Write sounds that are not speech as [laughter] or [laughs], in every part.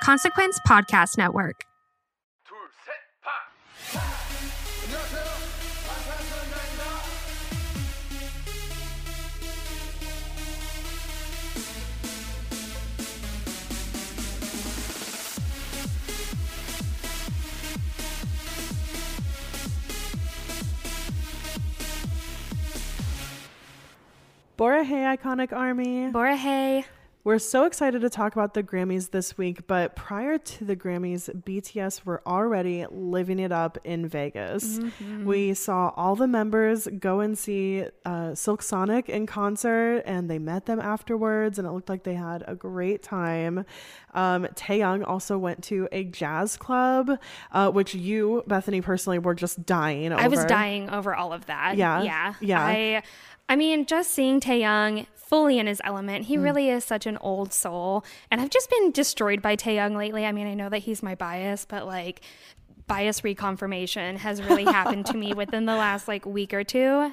Consequence Podcast Network. Borahae Iconic Army. Borahae. We're so excited to talk about the Grammys this week, but prior to the Grammys, BTS were already living it up in Vegas. Mm-hmm. We saw all the members go and see uh, Silk Sonic in concert, and they met them afterwards, and it looked like they had a great time. Um, Taehyung also went to a jazz club, uh, which you, Bethany, personally were just dying over. I was dying over all of that. Yeah. Yeah. Yeah. I I mean, just seeing Taehyung fully in his element, Mm. he really is such an old soul. And I've just been destroyed by Taehyung lately. I mean, I know that he's my bias, but like bias reconfirmation has really happened to me [laughs] within the last like week or two.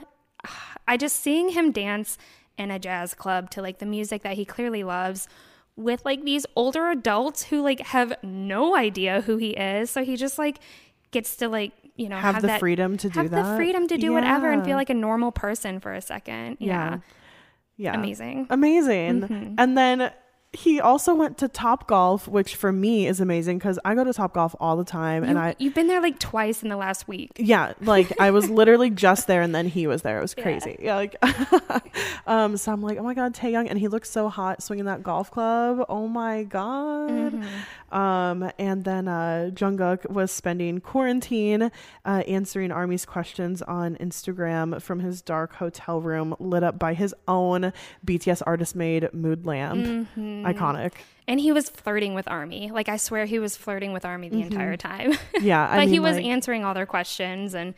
I just seeing him dance in a jazz club to like the music that he clearly loves with like these older adults who like have no idea who he is. So he just like gets to like, you know, Have the that, freedom to do have that. the freedom to do whatever and feel like a normal person for a second. Yeah. Yeah. Amazing. Amazing. And then he also went to Top Golf, which for me is amazing because I go to Top Golf all the time. and I, you've been there like twice in the last week. yeah, like I was [laughs] literally just there and then he was there. It was crazy. Yeah, like, [laughs] um, so I'm like, oh my God, Taehyung. And he looks so hot swinging that golf club. Oh my God. Mm-hmm. Um, and then uh, Jungkook was spending quarantine uh, answering Army's questions on Instagram from his dark hotel room lit up by his own BTS artist made mood lamp. Mm-hmm. Iconic. And he was flirting with Army. Like, I swear he was flirting with Army the entire time. [laughs] Yeah. but I he was like- answering all their questions. And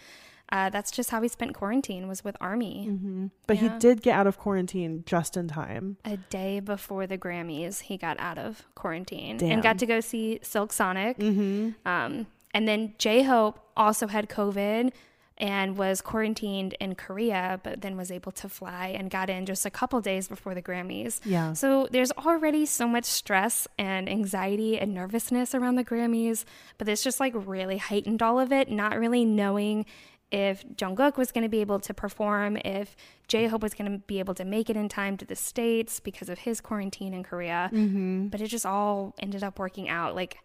uh, that's just how he spent quarantine was with Army. But he did get out of quarantine just in time. A day before the Grammys, he got out of quarantine Damn. and got to go see Silk Sonic. Mm-hmm. Um, and then J Hope also had COVID and was quarantined in Korea, but then was able to fly and got in just a couple days before the Grammys. Yeah. So there's already so much stress and anxiety and nervousness around the Grammys, but this just like really heightened all of it, not really knowing if Jungkook was going to be able to perform, if J-Hope was going to be able to make it in time to the States because of his quarantine in Korea. Mm-hmm. But it just all ended up working out. Like,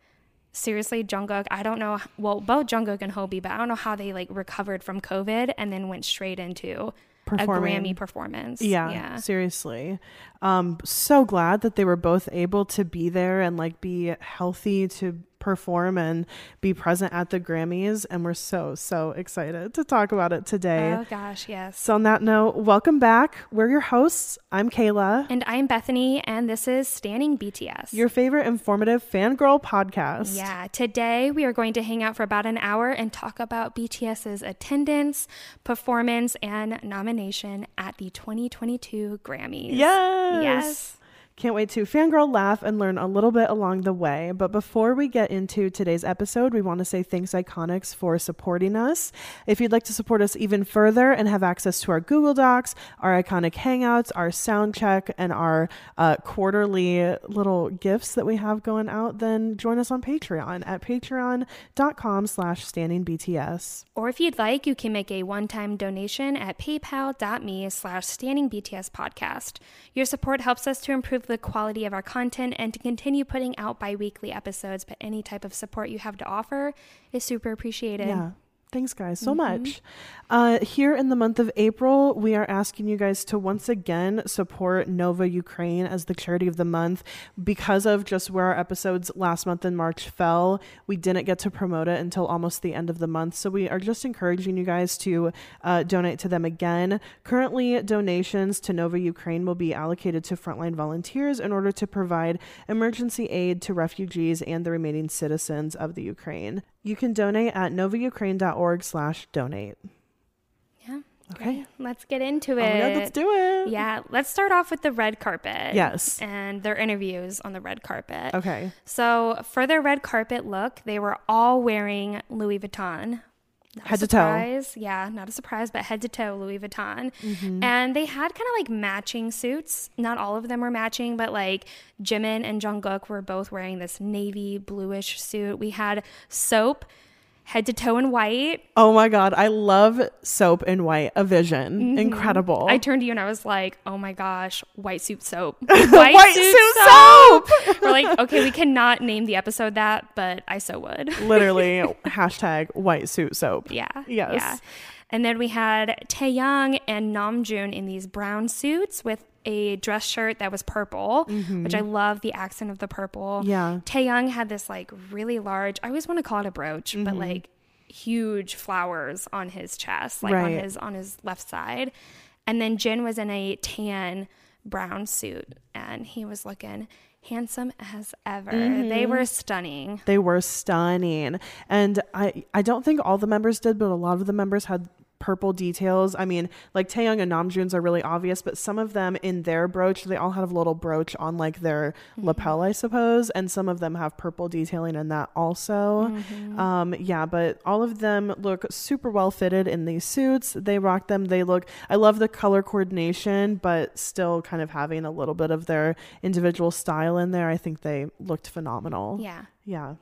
seriously, Jungkook, I don't know. Well, both Jungkook and Hobi, but I don't know how they like recovered from COVID and then went straight into a Grammy performance. Yeah, Yeah. seriously. Um, so glad that they were both able to be there and like be healthy to perform and be present at the Grammys. And we're so, so excited to talk about it today. Oh gosh, yes. so, on that note, welcome back. We're your hosts. I'm Kayla, And I'm Bethany, and this is Standing BTS. your favorite informative fangirl podcast. Yeah, today we are going to hang out for about an hour and talk about BTS's attendance, performance, and nomination at the 2022 Grammys. Yes. Yes. Can't wait to fangirl, laugh, and learn a little bit along the way. But before we get into today's episode, we want to say thanks, Iconics, for supporting us. If you'd like to support us even further and have access to our Google Docs, our Iconic Hangouts, our sound check, and our uh, quarterly little gifts that we have going out, then join us on Patreon at patreon.com slash standingbts. Or if you'd like, you can make a one-time donation at paypal.me slash standing BTS podcast. Your support helps us to improve the quality of our content and to continue putting out bi-weekly episodes, but any type of support you have to offer is super appreciated. Yeah. Thanks, guys, so much. Uh, here in the month of April, we are asking you guys to once again support Nova Ukraine as the charity of the month. Because of just where our episodes last month in March fell, we didn't get to promote it until almost the end of the month. So we are just encouraging you guys to uh, donate to them again. Currently, donations to Nova Ukraine will be allocated to frontline volunteers in order to provide emergency aid to refugees and the remaining citizens of the Ukraine. You can donate at novaukraine.org slash donate. Yeah. Okay. Let's get into Oh it. let's do it. Yeah, let's start off with the red carpet. Yes. And their interviews on the red carpet. Okay. So, for their red carpet look, they were all wearing Louis Vuitton. Not Head to toe. Yeah, not a surprise, but head to toe Louis Vuitton. Mm-hmm. And they had kind of like matching suits. Not all of them were matching, but like Jimin and Jungkook were both wearing this navy bluish suit. We had Soap head to toe in white. Oh my God. I love soap in white. A vision. Incredible. Mm-hmm. I turned to you and I was like, "Oh my gosh, white suit soap, [laughs] White suit soap! We're like, [laughs] okay, we cannot name the episode that, but I so would. [laughs] Literally hashtag white suit soap. Yeah. Yes. Yeah. And then we had Taehyung and Namjoon in these brown suits with a dress shirt that was purple, which I love the accent of the purple. Mm-hmm. Yeah. Taehyung had this like really large, I always want to call it a brooch, Mm-hmm. but like huge flowers on his chest, like on his on his left side. And then Jin was in a tan brown suit and he was looking handsome as ever. Mm-hmm. They were stunning. They were stunning. And I, I don't think all the members did, but a lot of the members had purple details. I mean, like Taehyung and Namjoon's are really obvious, but some of them in their brooch, they all have a little brooch on like their lapel, I suppose, and some of them have purple detailing in that also. Um, yeah, but all of them look super well fitted in these suits. They rock them. They look. I love the color coordination, but still kind of having a little bit of their individual style in there. I think they looked phenomenal. Yeah. Yeah.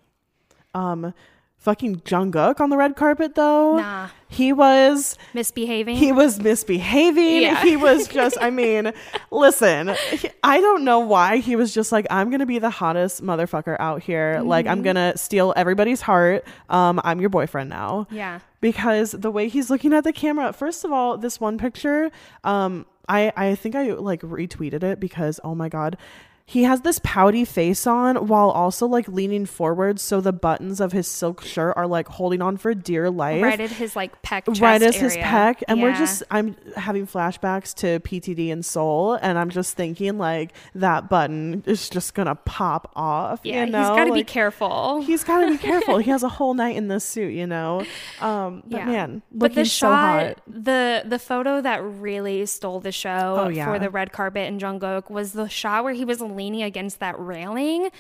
Um fucking Jungkook on the red carpet though. Nah. He was Misbehaving. he was misbehaving. Yeah. He was [laughs] just I mean, listen, he- I don't know why he was just like I'm going to be the hottest motherfucker out here. Like Mm-hmm. I'm going to steal everybody's heart. Um I'm your boyfriend now yeah. because the way he's looking at the camera first of all this one picture um i i think i like retweeted it because oh my god he has this pouty face on while also like leaning forward so the buttons of his silk shirt are like holding on for dear life Right at his like peck chest right as his peck and we're just i'm having flashbacks to ptd and soul and i'm just thinking like that button is just gonna pop off yeah, you know? he's got to be careful. He's got to be careful. He has a [laughs] whole night in this suit, you know. Um, but yeah. man, but the so shot, hot. the the photo that really stole the show Oh, yeah. for the red carpet in Jungkook was the shot where he was leaning against that railing.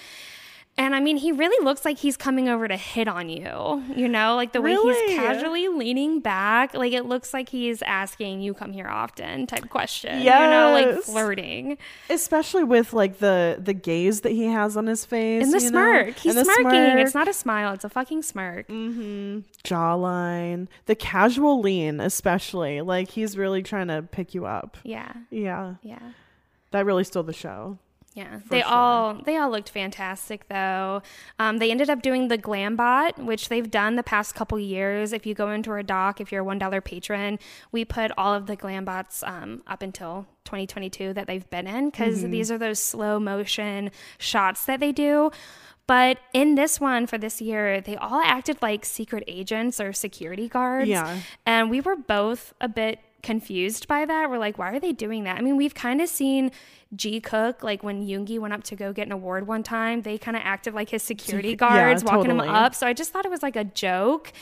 And I mean, he really looks like he's coming over to hit on you, you know, like the way he's casually leaning back. Like it looks like he's asking, You come here often type question. Yeah, you know, like flirting. especially with like the the gaze that he has on his face And the you know? smirk. He's And smirking. smirk, It's not a smile, it's a fucking smirk. Mm-hmm. jawline, the casual lean, especially like he's really trying to pick you up. Yeah. Yeah, Yeah. that really stole the show. Yeah, they all they all looked fantastic though. Um, they ended up doing the Glambot, which they've done the past couple years. If you go into our doc, if you're a one dollar patron, we put all of the Glambots um, up until 2022 that they've been in because Mm-hmm. these are those slow motion shots that they do. But in this one for this year, they all acted like secret agents or security guards. Yeah. And we were both a bit confused by that. We're like, why are they doing that? I mean, we've kind of seen G Cook, like when Yoongi went up to go get an award one time, they kind of acted like his security [laughs] yeah, guards, walking totally. him up. So I just thought it was like a joke.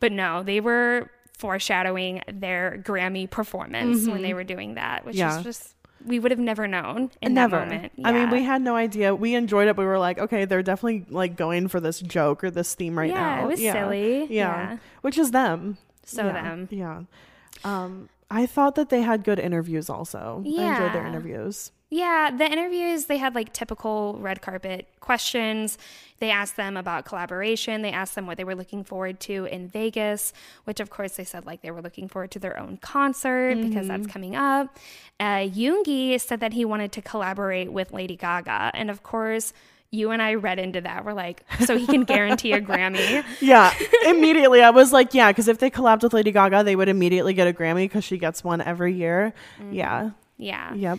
But no, they were foreshadowing their Grammy performance when they were doing that, which Mm-hmm. Yeah. is just, we would have never known in Never. that moment. I mean, we had no idea. We enjoyed it, we were like, okay, they're definitely like going for this joke or this theme right now. Yeah, now. it was silly. Yeah. which is them. So yeah. them. Yeah. Um, I thought that they had good interviews. Also, I enjoyed their interviews. Yeah, the interviews, they had like typical red carpet questions. They asked them about collaboration. They asked them what they were looking forward to in Vegas, which of course they said like they were looking forward to their own concert because that's coming up. Uh, Yoongi said that he wanted to collaborate with Lady Gaga. And of course, you and I read into that. We're like, so he can guarantee a Grammy. [laughs] Yeah, immediately I was like, yeah, because if they collabed with Lady Gaga, they would immediately get a Grammy because she gets one every year. Mm. Yeah. Yeah. Yep.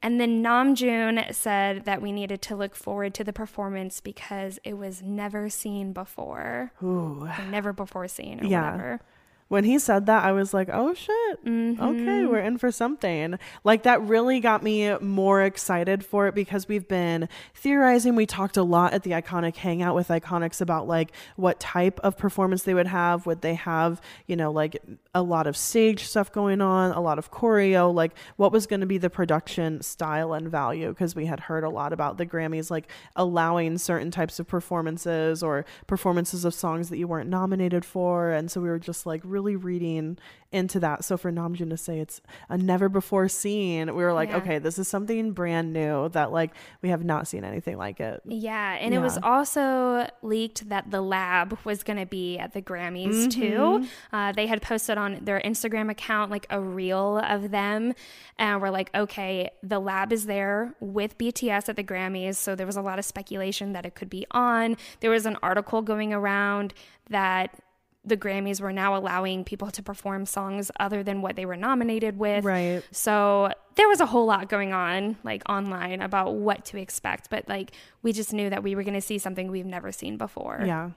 And then Namjoon said that we needed to look forward to the performance because it was never seen before. Ooh. Never before seen or Yeah. whatever. When he said that, I was like, oh shit. Okay, mm-hmm. we're in for something. Like, that really got me more excited for it because we've been theorizing. We talked a lot at the Iconic Hangout with Iconics about like what type of performance they would have. Would they have, you know, like a lot of stage stuff going on, a lot of choreo? Like, what was going to be the production style and value? Because we had heard a lot about the Grammys, like allowing certain types of performances or performances of songs that you weren't nominated for. And so we were just like really reading into that. So for Namjoon to say it's a never before seen, we were like, Yeah. okay, this is something brand new that like we have not seen anything like it. Yeah, and it was also leaked that the lab was going to be at the Grammys Mm-hmm. too. Uh, they had posted on their Instagram account like a reel of them, uh, and we're like, okay, the lab is there with BTS at the Grammys. So there was a lot of speculation that it could be on. There was an article going around that the Grammys were now allowing people to perform songs other than what they were nominated with. Right. So there was a whole lot going on like online about what to expect, but like we just knew that we were going to see something we've never seen before. Yeah,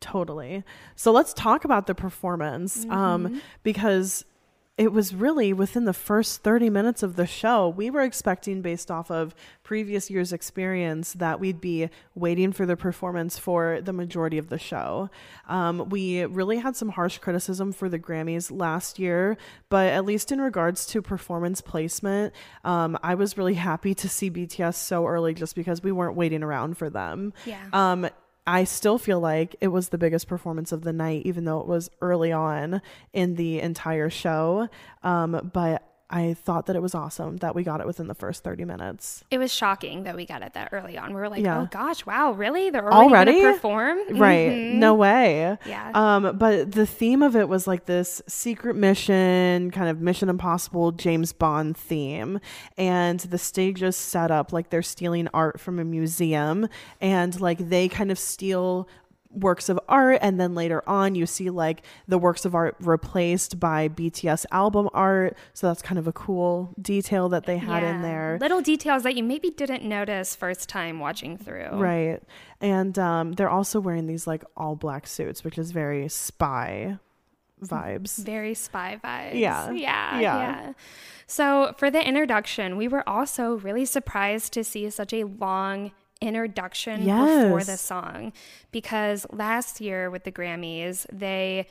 totally. So let's talk about the performance um, because it was really within the first 30 minutes of the show. We were expecting, based off of previous year's experience, that we'd be waiting for the performance for the majority of the show. Um, we really had some harsh criticism for the Grammys last year, but at least in regards to performance placement, um, I was really happy to see BTS so early just because we weren't waiting around for them. Yeah. Um, I still feel like it was the biggest performance of the night, even though it was early on in the entire show. Um, but I thought that it was awesome that we got it within the first 30 minutes. It was shocking that we got it that early on. We were like, Yeah. oh gosh, wow, really? They're already, Already? to perform? Right. Mhm. No way. Yeah. Um, but the theme of it was like this secret mission, kind of Mission Impossible James Bond theme. And the stage is set up like they're stealing art from a museum and like they kind of steal works of art and then later on you see like the works of art replaced by BTS album art so that's kind of a cool detail that they had in there Little details that you maybe didn't notice first time watching through. Right. And um, they're also wearing these like all black suits, which is very spy vibes. Very spy vibes. Yeah. Yeah. Yeah. Yeah. So for the introduction, we were also really surprised to see such a long introduction before the song because last year with the Grammys, they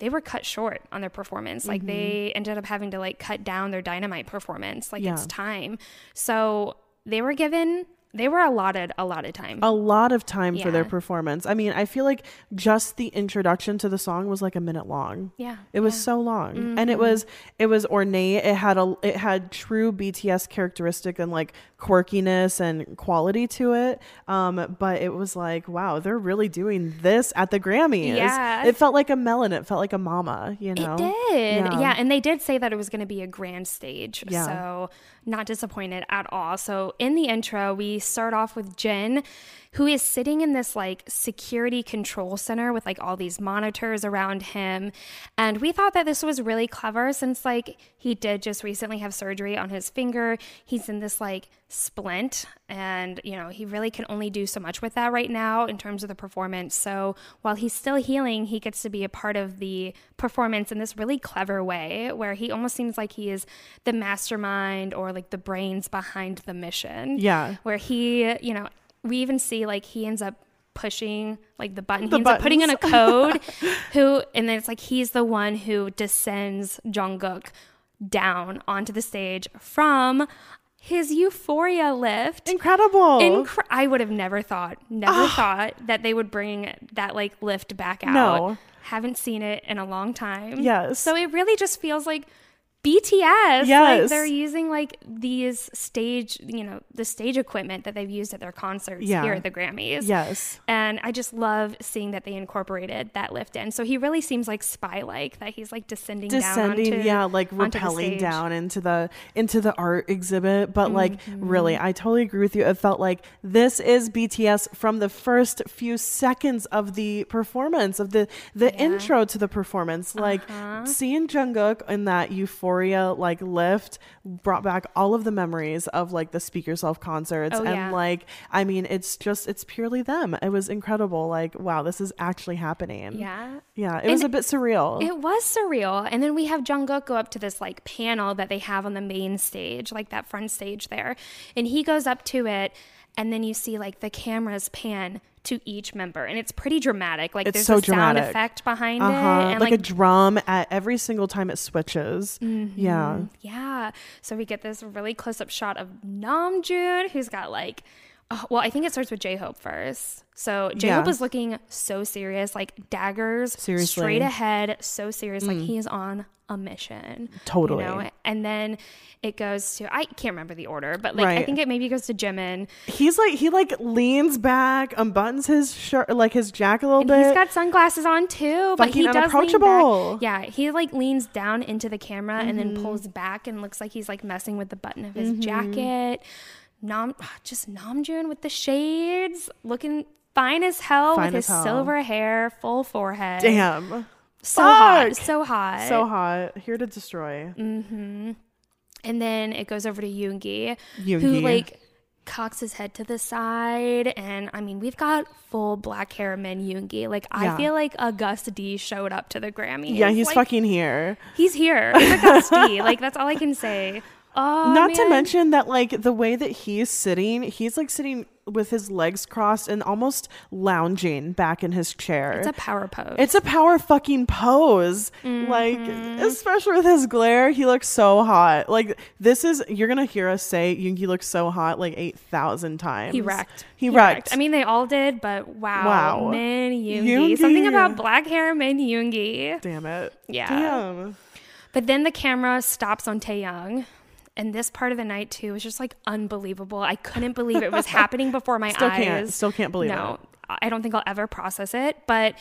they were cut short on their performance. Like they mm-hmm. ended up having to like cut down their dynamite performance. Like it's time. So they were given they were allotted a lot of time. A lot of time for their performance. I mean, I feel like just the introduction to the song was like a minute long. yeah. It was yeah. so long, and it mm-hmm. was it was ornate. It had a it had true BTS characteristic and like quirkiness and quality to it. Um, but it was like, wow, they're really doing this at the Grammys. Yeah. it felt like a melon. It felt like a mama. You know, It did. Yeah. Yeah. And they did say that it was going to be a grand stage. Yeah. So, not disappointed at all. So, in the intro, we start off with Jin, who is sitting in this like security control center with like all these monitors around him. And we thought that this was really clever since like he did just recently have surgery on his finger. He's in this like splint and you know he really can only do so much with that right now in terms of the performance so while he's still healing he gets to be a part of the performance in this really clever way where he almost seems like he is the mastermind or like the brains behind the mission Yeah. where he you know we even see like he ends up pushing like the button The he ends up putting in a [laughs] code who and then it's like he's the one who descends jungkook down onto the stage from his euphoria lift incredible. Incre- I would have never thought, never thought that they would bring that like lift back out. No. Haven't seen it in a long time. Yes. So it really just feels like BTS. Yes. Like they're using like these stage, you know, the stage equipment that they've used at their concerts Yeah. here at the Grammys. Yes. And I just love seeing that they incorporated that lift in. So he really seems like spy like that he's like descending, descending down onto, yeah like repelling down into the into the art exhibit but like Mm-hmm. really i totally agree with you it felt like this is bts from the first few seconds of the performance of the the intro to the performance like Uh-huh. seeing jungkook in that euphoria like lift brought back all of the memories of like the speak yourself concerts Oh, and yeah. like i mean it's just it's purely them it was incredible like wow this is actually happening Yeah. yeah it was a bit surreal It was surreal. And then we have Jungkook go up to this like panel that they have on the main stage, like that front stage there. And he goes up to it and then you see like the cameras pan to each member and it's pretty dramatic. Like It's there's so a sound effect behind uh-huh. it. And like, a drum at every single time it switches. Mm-hmm. Yeah. Yeah. So we get this really close up shot of Namjoon, who's got like, oh, well, I think it starts with J Hope first. So J Hope Yeah. is looking so serious, like daggers Seriously. Mm. straight ahead, so serious, like he is on a mission. Totally. You know? And then it goes to I can't remember the order, but like I think it maybe goes to Jimin. He's like he like leans back, unbuttons his shirt like his jacket a little And bit. he's got sunglasses on too, but he Fucking does. Yeah, he like leans down into the camera and Mm-hmm. then pulls back and looks like he's like messing with the button of his jacket. Nam, [sighs] just Namjoon with the shades, looking fine as hell Fine with his hell. silver hair, full forehead. Damn. so hot, so hot. So hot. Here to destroy. Mm. And then it goes over to Yoongi, who like cocks his head to the side. And I mean, we've got full black hair men Yoongi. Like, Yeah. I feel like Agust D showed up to the Grammy. Yeah, he's Like, fucking here. He's here. It's [laughs] Agust D. Like, that's all I can say. Oh, Not to mention that like the way that he's sitting, he's like sitting with his legs crossed and almost lounging back in his chair. it's a power pose. It's a power fucking pose. Mm-hmm. Like, especially with his glare, he looks so hot. Like, this is, you're going to hear us say Yoongi looks so hot like 8,000 times. he wrecked. He, wrecked. I mean, they all did, but wow. Wow. Min. Yoongi. Something about black hair Min Yoongi. damn it. Yeah. Damn. But then the camera stops on Taehyung. And this part of the night too was just like unbelievable. I couldn't believe it was happening before my [laughs] Still eyes. can't- still can't believe no, it. No, I don't think I'll ever process it. But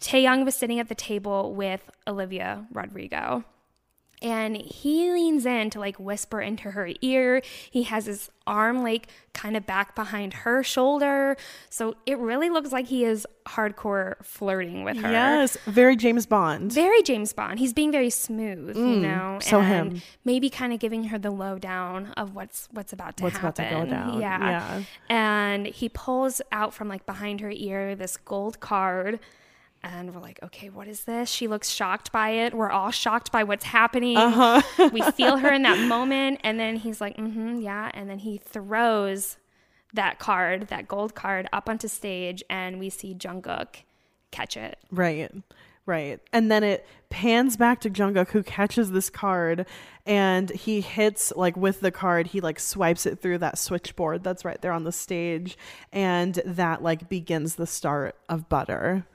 Taehyung was sitting at the table with Olivia Rodrigo. And he leans in to like whisper into her ear. He has his arm like kind of back behind her shoulder. So it really looks like he is hardcore flirting with her. Yes. Very James Bond. Very James Bond. He's being very smooth, you know, Mm, so and him. maybe kind of giving her the lowdown of what's what's about to What's about happen. to go down. Yeah. Yeah. And he pulls out from like behind her ear this gold card. And we're like, okay, what is this? She looks shocked by it. We're all shocked by what's happening. Uh-huh. we feel her in that [laughs] moment. And then he's like, mm-hmm, yeah. And then he throws that card, that gold card, up onto stage. And we see Jungkook catch it. Right. Right. And then it pans back to Jungkook who catches this card and he hits like with the card, he like swipes it through that switchboard that's right there on the stage and that like begins the start of Butter.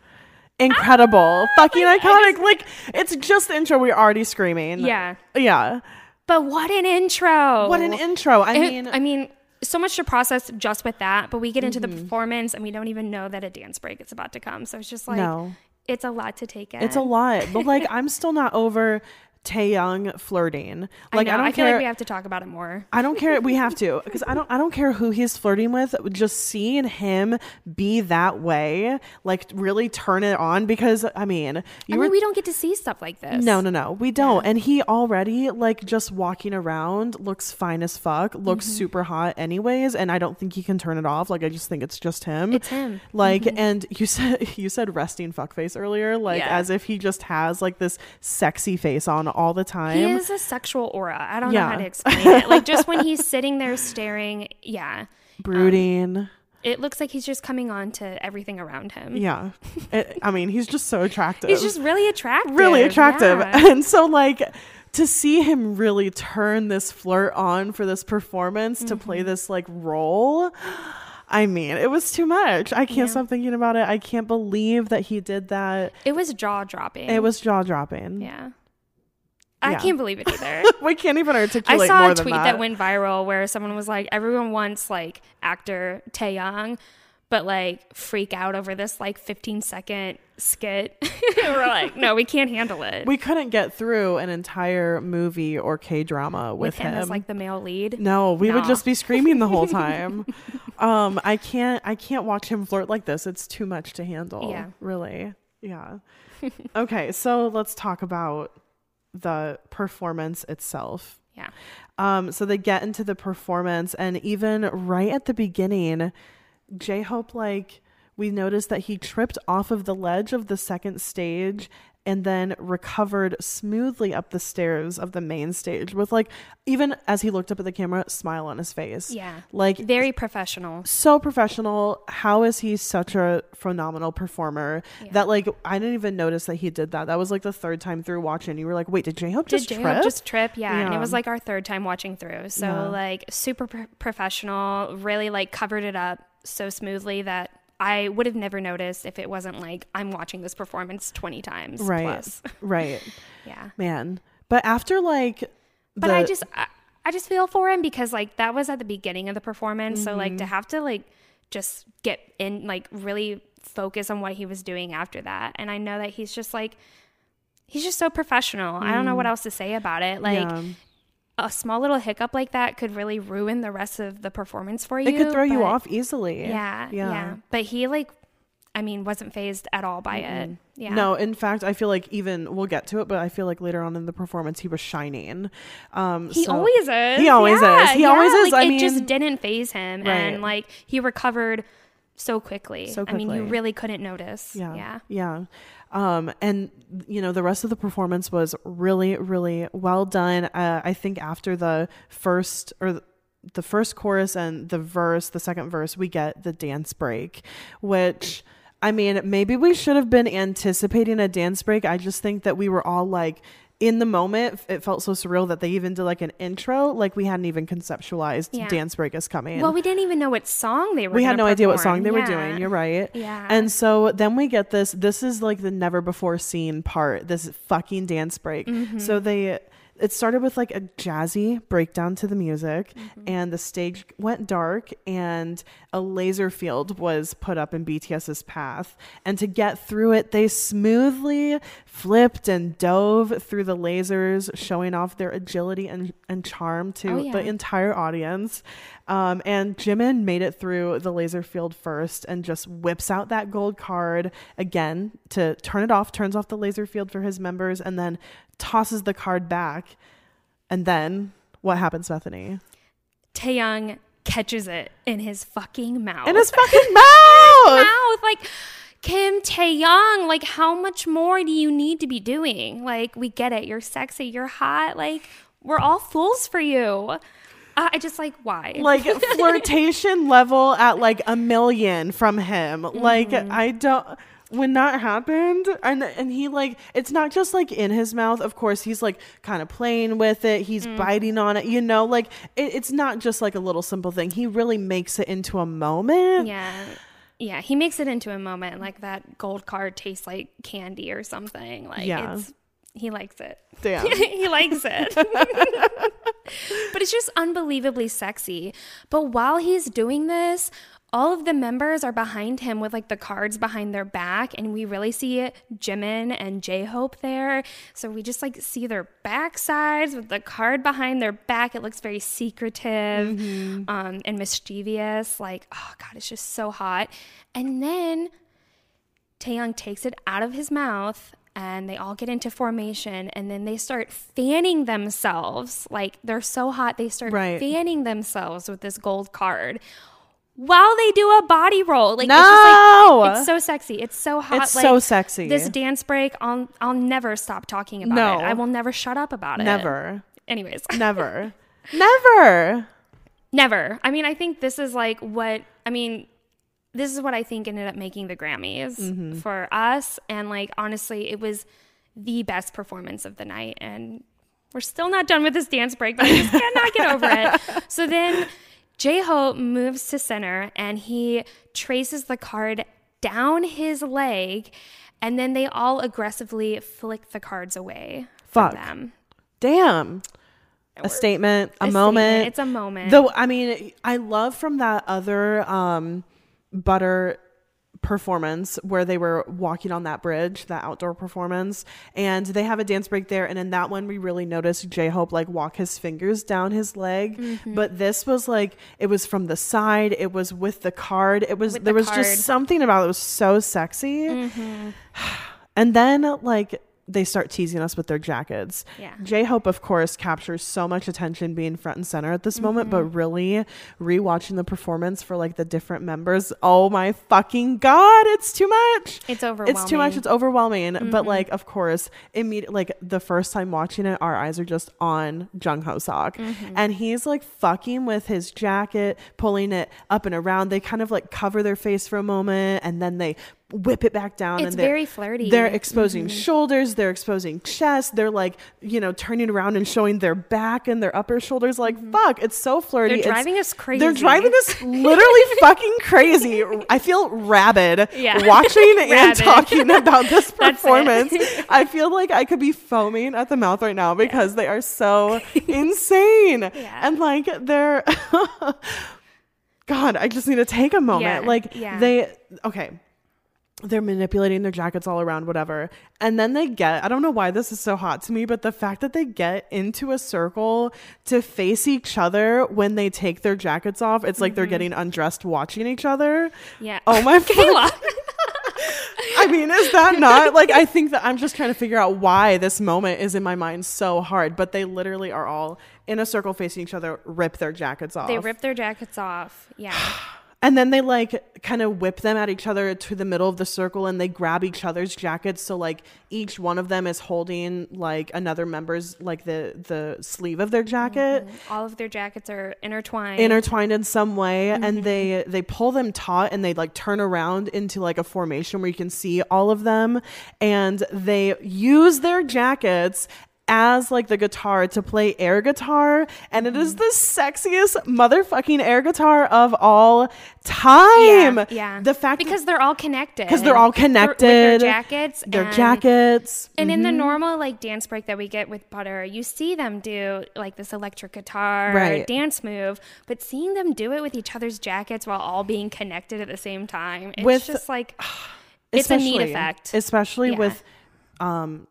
Incredible. Fucking iconic. like it's just the intro we're already screaming. Yeah. Yeah. But what an intro! What an intro. I It- mean I mean, so much to process just with that. But we get into Mm-hmm. the performance, and we don't even know that a dance break is about to come. So it's just like, No. it's a lot to take in. it's a lot. But like [laughs] I'm still not over Taehyung flirting. I Like know. I, don't feel care like we have to talk about it more. I don't care. We have to [laughs] because I don't. I don't care who he's flirting with. Just seeing him be that way, like really turn it on. Because I mean, you I were mean, we don't get to see stuff like this. no, no, no. We don't. And he already like just walking around looks fine as fuck. Looks Mm-hmm. super hot, anyways. And I don't think he can turn it off. Like I just think it's just him. It's him. Mm-hmm. Like, and you [laughs] said you said resting fuckface earlier, like Yeah. as if he just has like this sexy face on all the time. He has a sexual aura. I don't know how to explain it. Like just when he's [laughs] sitting there staring, yeah, brooding. it looks like he's just coming on to everything around him. Yeah. [laughs] It, I mean, he's just so attractive. He's just really attractive. really attractive. Yeah. [laughs] And so, like, to see him really turn this flirt on for this performance to play Mm-hmm. this, like, role. I mean, it was too much. I can't Yeah. stop thinking about it. I can't believe that he did that. It was jaw dropping. It was jaw dropping. Yeah. I Yeah. can't believe it either. [laughs] we can't even articulate. I saw a tweet that. that. went viral where someone was like, everyone wants like actor Taehyung, but like freak out over this like 15 second skit. [laughs] We're like, no, we can't handle it. we couldn't get through an entire movie or K drama with, with him, as like the male lead. No, we would just be screaming the whole time. [laughs] um, I can't I can't watch him flirt like this. It's too much to handle. Yeah. Really. Yeah. okay, so let's talk about the performance itself. Yeah. Um, so they get into the performance and even right at the beginning, J Hope like we noticed that he tripped off of the ledge of the second stage and then recovered smoothly up the stairs of the main stage with like even as he looked up at the camera, smile on his face. Yeah. Like Very professional. so professional. How is he such a phenomenal performer that like I didn't even notice that he did that. That was like the third time through watching. You were like, wait, did J Hope Did just J-Hope trip? just trip? Yeah. And it was like our third time watching through. So Yeah. like super pro- professional, really like covered it up so smoothly that I would have never noticed if it wasn't like I'm watching this performance 20 times right, plus. [laughs] right, Yeah. man. But after like, But the- I just I, I just feel for him because like that was at the beginning of the performance. So like Mm-hmm. to have to like just get in like really focus on what he was doing after that. And I know that he's just like he's just so professional. I don't know what else to say about it. Like Mm. yeah. A small little hiccup like that could really ruin the rest of the performance for you. it could throw you off easily. Yeah, yeah. yeah. But he like I mean wasn't phased at all by it. Yeah. No, in fact, I feel like even we'll get to it, but I feel like later on in the performance he was shining. Um, He so- always is. He always Yeah, is. He yeah, always is. Like, I it mean, just didn't phase him, Right. and like he recovered so quickly. So I mean, you really couldn't notice. Yeah. Yeah. Yeah. Um, and you know, the rest of the performance was really, really well done. Uh, I think after the first or th- the first chorus and the verse, the second verse, we get the dance break, which I mean, maybe we should have been anticipating a dance break. I just think that we were all like in the moment, it felt so surreal that they even did like an intro, like we hadn't even conceptualized Yeah. dance break is coming. Well, we didn't even know what song they were. we had no idea what song they were doing. You're right. Yeah. And so then we get this. This is like the never before seen part. This fucking dance break. Mm-hmm. So they. It started with like a jazzy breakdown to the music, Mm-hmm. and the stage went dark, and a laser field was put up in BTS's path. And to get through it, they smoothly flipped and dove through the lasers, showing off their agility and, and charm to Oh, yeah. the entire audience. Um, and Jimin made it through the laser field first and just whips out that gold card again to turn it off, turns off the laser field for his members, and then tosses the card back. And then what happens, Bethany? Taehyung catches it in his fucking mouth. In his [laughs] fucking mouth! mouth. Like Kim Taehyung, like how much more do you need to be doing? Like we get it. You're sexy. You're hot. Like we're all fools for you. Uh, I just like why? like [laughs] flirtation level at like a million from him. Like Mm-hmm. I don't when that happened and and he like it's not just like in his mouth of course he's like kind of playing with it he's Mm. biting on it you know like it, it's not just like a little simple thing he really makes it into a moment yeah. Yeah, he makes it into a moment like that gold card tastes like candy or something. Like Yeah. it's he likes it. Damn. [laughs] he likes it. [laughs] but it's just unbelievably sexy. But while he's doing this, all of the members are behind him with like the cards behind their back, and we really see Jimin and J Hope there. So we just like see their backsides with the card behind their back. It looks very secretive um, and mischievous. Like, oh god, it's just so hot. And then Taehyung takes it out of his mouth and they all get into formation and then they start fanning themselves. Like they're so hot, they start Right. fanning themselves with this gold card while they do a body roll. Like No! it's just like it's so sexy. It's so hot. It's like, so sexy. This dance break, I'll I'll never stop talking about No. it. I will never shut up about it. never Anyways. [laughs] never never Never. I mean, I think this is like what I mean. This is what I think ended up making the Grammys Mm-hmm. for us, and like honestly, it was the best performance of the night, and we're still not done with this dance break. But I just cannot get over it. [laughs] So then, J Hope moves to center, and he traces the card down his leg, and then they all aggressively flick the cards away Fuck. from them. damn. A statement, a, A moment. statement. It's a moment. Though I mean, I love from that other um butter performance where they were walking on that bridge, that outdoor performance, and they have a dance break there. And in that one, we really noticed J Hope like walk his fingers down his leg. Mm-hmm. But this was like it was from the side. It was with the card. It was With there the was card. just something about it, it was so sexy. Mm-hmm. [sighs] And then like they start teasing us with their jackets. Yeah. J Hope, of course, captures so much attention being front and center at this moment, but mm-hmm. really rewatching the performance for like the different members, oh my fucking god, it's too much. It's overwhelming. It's too much. It's overwhelming. But mm-hmm. like, of course, immediate like the first time watching it, our eyes are just on Jung Hoseok, mm-hmm. and he's like fucking with his jacket, pulling it up and around. They kind of like cover their face for a moment, and then they whip it back down. It's and they're- very flirty. They're exposing mm-hmm. shoulders. They're exposing chest. They're like you know turning around and showing their back and their upper shoulders. Like mm-hmm. fuck, it's so flirty. They're It's- driving us crazy. They're driving us [laughs] literally fucking crazy. I feel rabid Yeah. [laughs] watching and talking about this [laughs] performance. I feel like I could be foaming at the mouth right now because they are so insane. Yeah. And like they're God, I just need to take a moment. Yeah, Like yeah. they okay. They're manipulating their jackets all around, whatever. And then they get, I don't know why this is so hot to me, but the fact that they get into a circle to face each other when they take their jackets off, it's like they're mm-hmm. getting undressed watching each other. Yeah. Oh my [laughs] Kayla. [laughs] I mean, is that not like I think that I'm just trying to figure out why this moment is in my mind so hard, but they literally are all in a circle facing each other, rip their jackets off. They rip their jackets off. Yeah. [sighs] [sighs] [sighs] and then they like kind of whip them at each other to the middle of the circle and they grab each other's jackets. So like each one of them is holding like another member's like the the sleeve of their jacket. Mm-hmm. All of their jackets are intertwined. intertwined in some way. And mm-hmm. they they pull them taut and they like turn around into like a formation where you can see all of them. And they use their jackets as like the guitar to play air guitar and it is the sexiest motherfucking air guitar of all time yeah, yeah. the fact because they're all connected. because they're all With their jackets. their and- jackets And in the normal like dance break that we get with Butter, you see them do like this electric guitar Right. dance move, but seeing them do it with each other's jackets while all being connected at the same time, it's With- just like [sighs] it's a neat effect. especially Yeah. with um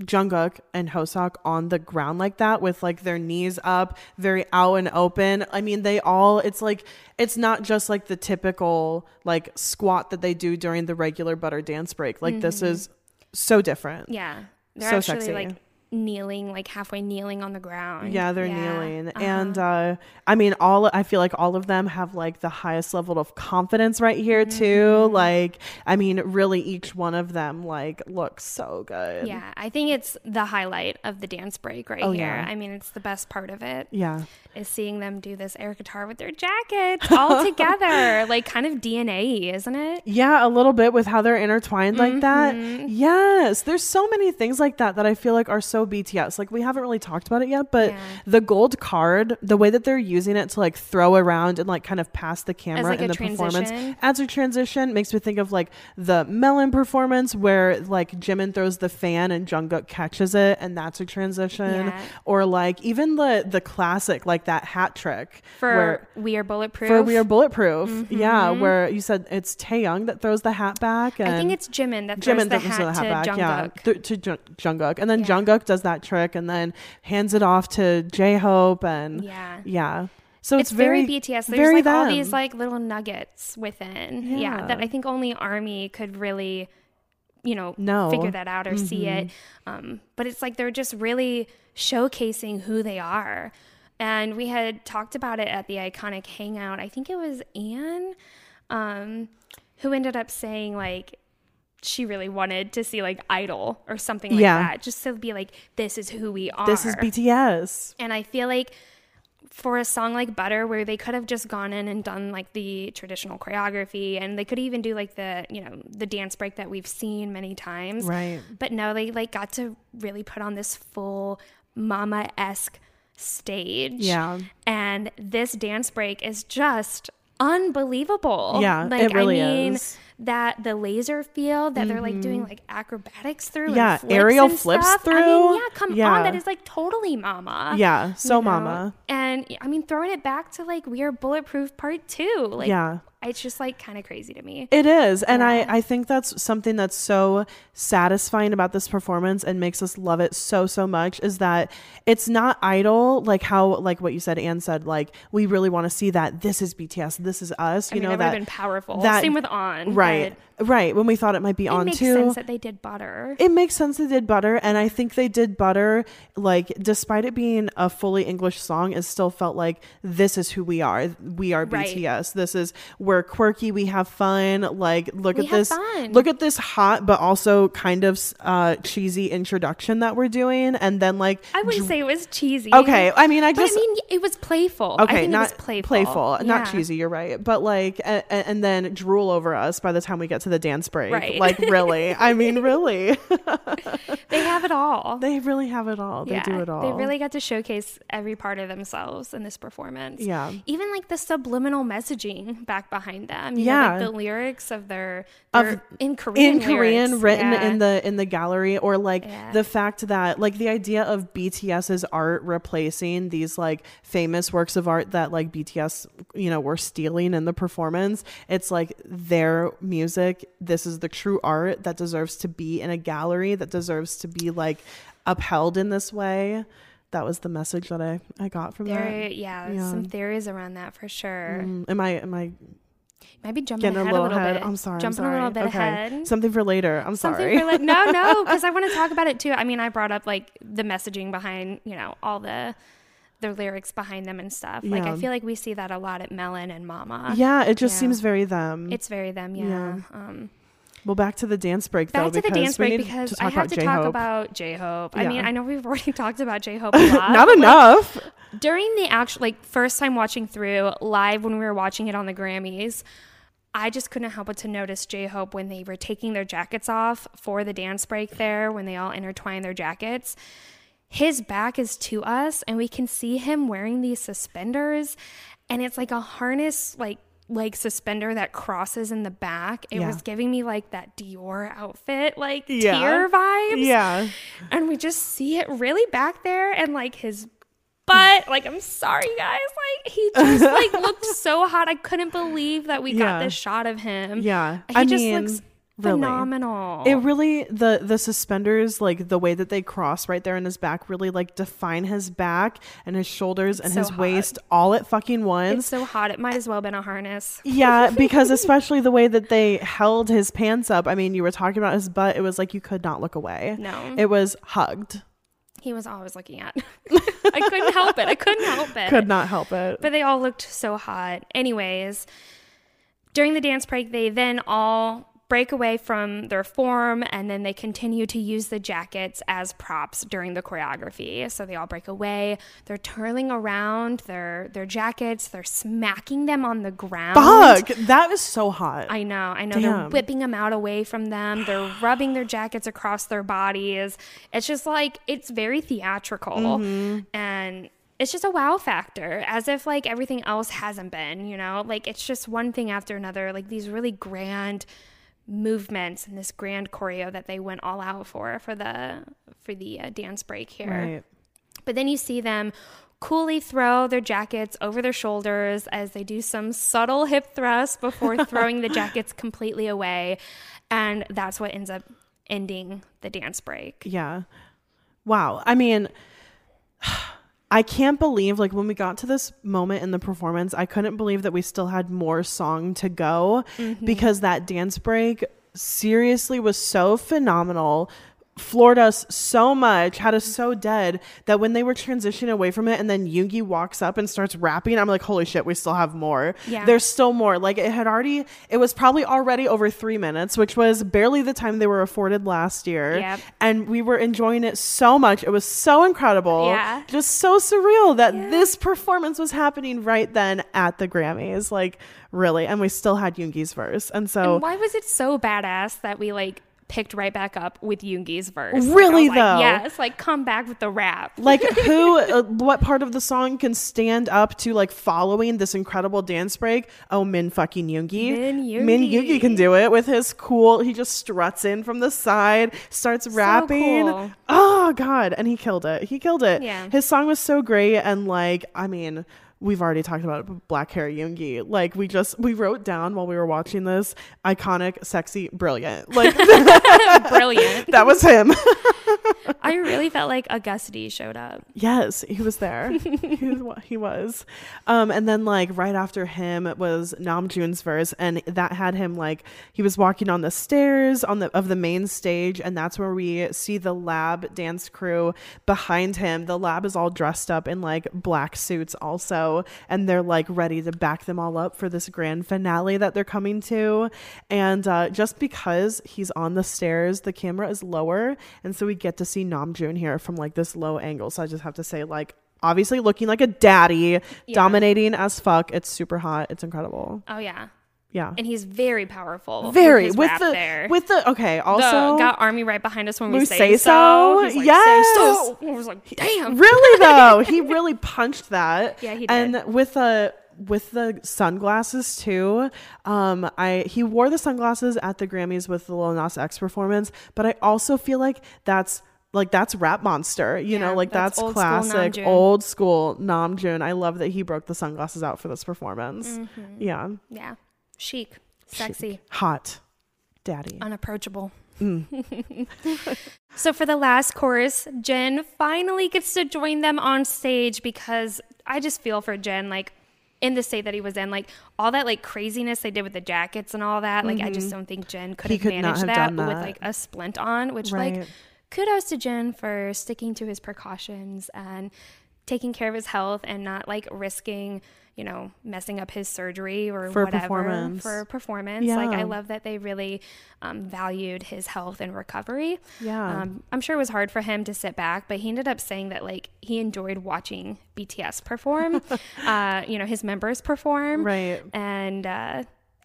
Jungkook and Hoseok on the ground like that with like their knees up, very out and open. I mean, they all it's like it's not just like the typical like squat that they do during the regular butter dance break. Like this is so different. Mm-hmm. yeah, they're So actually sexy. like kneeling, like halfway kneeling on the ground. Yeah, they're Yeah. kneeling. Uh-huh. And uh I mean all I feel like all of them have like the highest level of confidence right here too. Mm-hmm. Like I mean really each one of them like looks so good. Yeah, I think it's the highlight of the dance break right Oh, here. yeah. I mean, it's the best part of it Yeah. is seeing them do this air guitar with their jackets all [laughs] together, like kind of DNA, isn't it? Yeah, a little bit with how they're intertwined like that. Mm-hmm. Yes, there's so many things like that that I feel like are so BTS. Like we haven't really talked about it yet, but Yeah. the gold card, the way that they're using it to like throw around and like kind of pass the camera like, in the performance as a transition makes me think of like the Melon performance where like Jimin throws the fan and Jungkook catches it and that's a transition. Yeah. Or like even the the classic like that hat trick For where We Are Bulletproof. for We Are Bulletproof. Yeah, where you said it's Taehyung that throws the hat back. And Mm-hmm. I think it's Jimin that throws Jimin the throws hat, the hat to back. Yeah, Jungkook. th- to Jung- Jungkook, and then Yeah. Jungkook does that trick and then hands it off to J Hope, and yeah, Yeah. So it's, It's, very, BTS. There's very like all these like little nuggets within. Yeah. Yeah. That I think only Army could really, you know, No. figure that out or see it. Mm-hmm. Um, but it's like they're just really showcasing who they are. And we had talked about it at the iconic hangout. I think it was Anne um, who ended up saying like she really wanted to see like Idol or something like Yeah. that, just to be like, this is who we are. This is BTS. And I feel like for a song like Butter, where they could have just gone in and done like the traditional choreography, and they could even do like the you know the dance break that we've seen many times. Right. But no, they like got to really put on this full mama esque stage. Yeah. And this dance break is just unbelievable. Yeah, like it really I mean is. That the laser field that they're like doing mm-hmm. like acrobatics through. and Yeah, flips aerial flips stuff. I mean, yeah, come Yeah. on, that is like totally mama. Yeah, so you know? mama. And I mean, throwing it back to like we are bulletproof part two. Like, Yeah. It's just like kind of crazy to me. It is. And Yeah. I, I think that's something that's so satisfying about this performance and makes us love it so, so much is that it's not Idol, like how, like what you said, Anne said, like we really want to see that this is BTS, this is us, I you mean, know, that would that. been powerful. that- Same with On. right. Right. When we thought it might be It on makes too. sense that they did butter. It makes sense they did butter, and I think they did butter. Like, despite it being a fully English song, it still felt like this is who we are. We are Right. BTS. This is we're quirky. We have fun. Like, look We at this. fun. Look at this hot but also kind of uh, cheesy introduction that we're doing, and then like. I wouldn't dr- say it was cheesy. Okay, I mean, I But just. I mean, it was playful. I Okay, think not it was playful. not Yeah. cheesy. You're right, but like, a, a- and then drool over us by the time we get to the dance break. Right. Like, really? I mean, [laughs] really? They have it all. [laughs] they really have it all. They yeah, do it all. They really got to showcase every part of themselves in this performance. Yeah. Even like the subliminal messaging back behind them. You Yeah. Know, like the lyrics of their, Of- in Korean. in Korean lyrics. written Yeah. in the in the gallery or like Yeah. the fact that like the idea of BTS's art replacing these like famous works of art that like BTS you know were stealing in the performance it's like their music this is the true art that deserves to be in a gallery that deserves to be like upheld in this way that was the message that I I got from There, that yeah, Yeah. some theories around that for sure. Mm, am I am I Might be jumping getting a ahead little, a little ahead bit. I'm sorry I'm Jumping sorry. a little bit okay. ahead. something for later I'm Something sorry for like no, no, [laughs] because I want to talk about it too. I mean, I brought up like the messaging behind, you know, all the the lyrics behind them and stuff. Like Yeah. I feel like we see that a lot at Melon and Mama. yeah it just Yeah. seems very them It's very them, yeah. Yeah. Um, Well, back to the dance break though. back to the dance break because I have to talk J-Hope. about J Hope. I mean, I know we've already [laughs] talked about J Hope. [laughs] Not but, like, enough. during the actual like first time watching through live when we were watching it on the Grammys, I just couldn't help but to notice J Hope when they were taking their jackets off for the dance break there when they all intertwined their jackets. His back is to us and we can see him wearing these suspenders and it's like a harness like like suspender that crosses in the back. It Yeah. was giving me like that Dior outfit like Yeah. tear vibes Yeah. and we just see it really back there and like his butt like i'm sorry guys like he just like [laughs] looked so hot i couldn't believe that we Yeah. got this shot of him Yeah. he I just mean, looks really. phenomenal It really the the suspenders like the way that they cross right there in his back really like define his back and his shoulders and so his hot. waist all at fucking once. it's so hot it might as well have been a harness yeah, [laughs] because especially the way that they held his pants up. I mean, you were talking about his butt. It was like you could not look away. no It was hugged. he was always looking at [laughs] i couldn't help it i couldn't help it Could not help it. but they all looked so hot. Anyways, during the dance break, they then all break away from their form and then they continue to use the jackets as props during the choreography. So they all break away. They're twirling around their their jackets. They're smacking them on the ground. Fuck, that was so hot. I know, I know. They're whipping them out away from them. They're [sighs] rubbing their jackets across their bodies. It's just like it's very theatrical, Mm-hmm. and it's just a wow factor, as if like everything else hasn't been. You know, like it's just one thing after another. Like these really grand movements and this grand choreo that they went all out for for the for the uh, dance break here. right. But then you see them coolly throw their jackets over their shoulders as they do some subtle hip thrusts before [laughs] throwing the jackets completely away. And that's what ends up ending the dance break. Yeah. Wow. I mean, [sighs] I can't believe like when we got to this moment in the performance, I couldn't believe that we still had more song to go mm-hmm. because that dance break seriously was so phenomenal. Floored us so much, had us so dead that when they were transitioning away from it, and then Yoongi walks up and starts rapping, I'm like, holy shit, we still have more. Yeah. There's still more. Like it had already, it was probably already over three minutes, which was barely the time they were afforded last year Yep. and we were enjoying it so much. It was so incredible. Yeah. Just so surreal that this performance was happening right then at the Grammys. Like, really. And we still had Yoongi's verse. And so, And why was it so badass that we like picked right back up with Yoongi's verse. Really, like, though? Yes, like come back with the rap. like [laughs] who uh, what part of the song can stand up to like following this incredible dance break oh min fucking yoongi Min min Yoongi. yoongi can do it with his cool he just struts in from the side starts rapping cool. oh god and he killed it he killed it Yeah. his song was so great and like i mean We've already talked about black hair Yoongi. Like we just we wrote down while we were watching this iconic, sexy, brilliant. Like [laughs] Brilliant. [laughs] that was him. [laughs] [laughs] I really felt like Agust D showed up. Yes, he was there. he, was, he was. Um, and then like right after him was Namjoon's verse, and that had him like he was walking on the stairs on the of the main stage, and that's where we see the lab dance crew behind him. The lab is all dressed up in like black suits also, and they're like ready to back them all up for this grand finale that they're coming to. And uh, just because he's on the stairs, the camera is lower, and so we get to see Namjoon here from like this low angle. So I just have to say, like, obviously looking like a daddy, dominating as fuck. It's super hot. It's incredible. Oh yeah. Yeah. And he's very powerful. Very with, with the there. with the okay. the, Also, got army right behind us when we, We say, say so. so? Like, Yes. Say so. I was like, damn. really though, he [laughs] really punched that. Yeah, he did. And with the with the sunglasses too. Um, I he wore the sunglasses at the Grammys with the Lil Nas X performance, but I also feel like that's like that's Rap Monster, you Yeah, know, like that's that's, old school classic Namjoon. old school Namjoon. I love that he broke the sunglasses out for this performance. Mm-hmm. Yeah, Yeah. Chic. Sexy. Chic. hot, daddy. unapproachable. [laughs] so for the last chorus, Jin finally gets to join them on stage because I just feel for Jin like in the state that he was in, like all that like craziness they did with the jackets and all that. Like I just mm-hmm. don't think Jin could He have could managed that, done with like a splint on, which Right. like kudos to Jin for sticking to his precautions and taking care of his health and not like risking, you know, messing up his surgery or For whatever performance. for performance. Like I love that they really um, valued his health and recovery. Yeah. Um, I'm sure it was hard for him to sit back, but he ended up saying that like he enjoyed watching BTS perform, [laughs] uh, you know, his members perform. Right. And uh,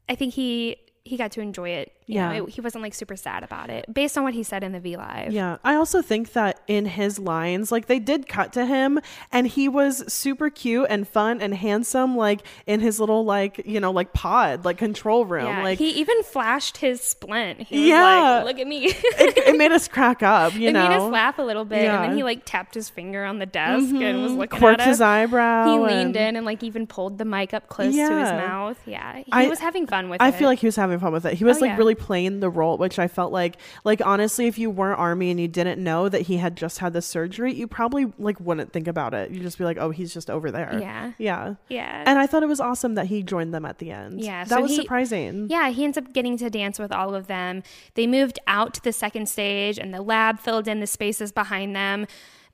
I think he he got to enjoy it. You know, Yeah. it- he wasn't like super sad about it based on what he said in the V Live. Yeah, I also think that in his lines, like they did cut to him and he was super cute and fun and handsome, like in his little, like, you know, like pod, like control room. Yeah, like, he even flashed his splint. He was Yeah. like, "Look at me." [laughs] it, it made us crack up, [laughs] you it know. made us laugh a little bit, and then he like tapped his finger on the desk and mm-hmm. was looking Quirked at us. his eyebrow. He leaned in and like even pulled the mic up close to his mouth. Yeah, he I- was having fun with it. I it. feel like he was having fun with it. He was Oh, like yeah. really playing the role, which I felt like, like honestly, if you weren't army and you didn't know that he had just had the surgery, you probably like wouldn't think about it. You would just be like, oh, he's just over there. Yeah. yeah. yeah, And I thought it was awesome that he joined them at the end. Yeah, that so was he- surprising. yeah, he ends up getting to dance with all of them. They moved out to the second stage, and the lab filled in the spaces behind them.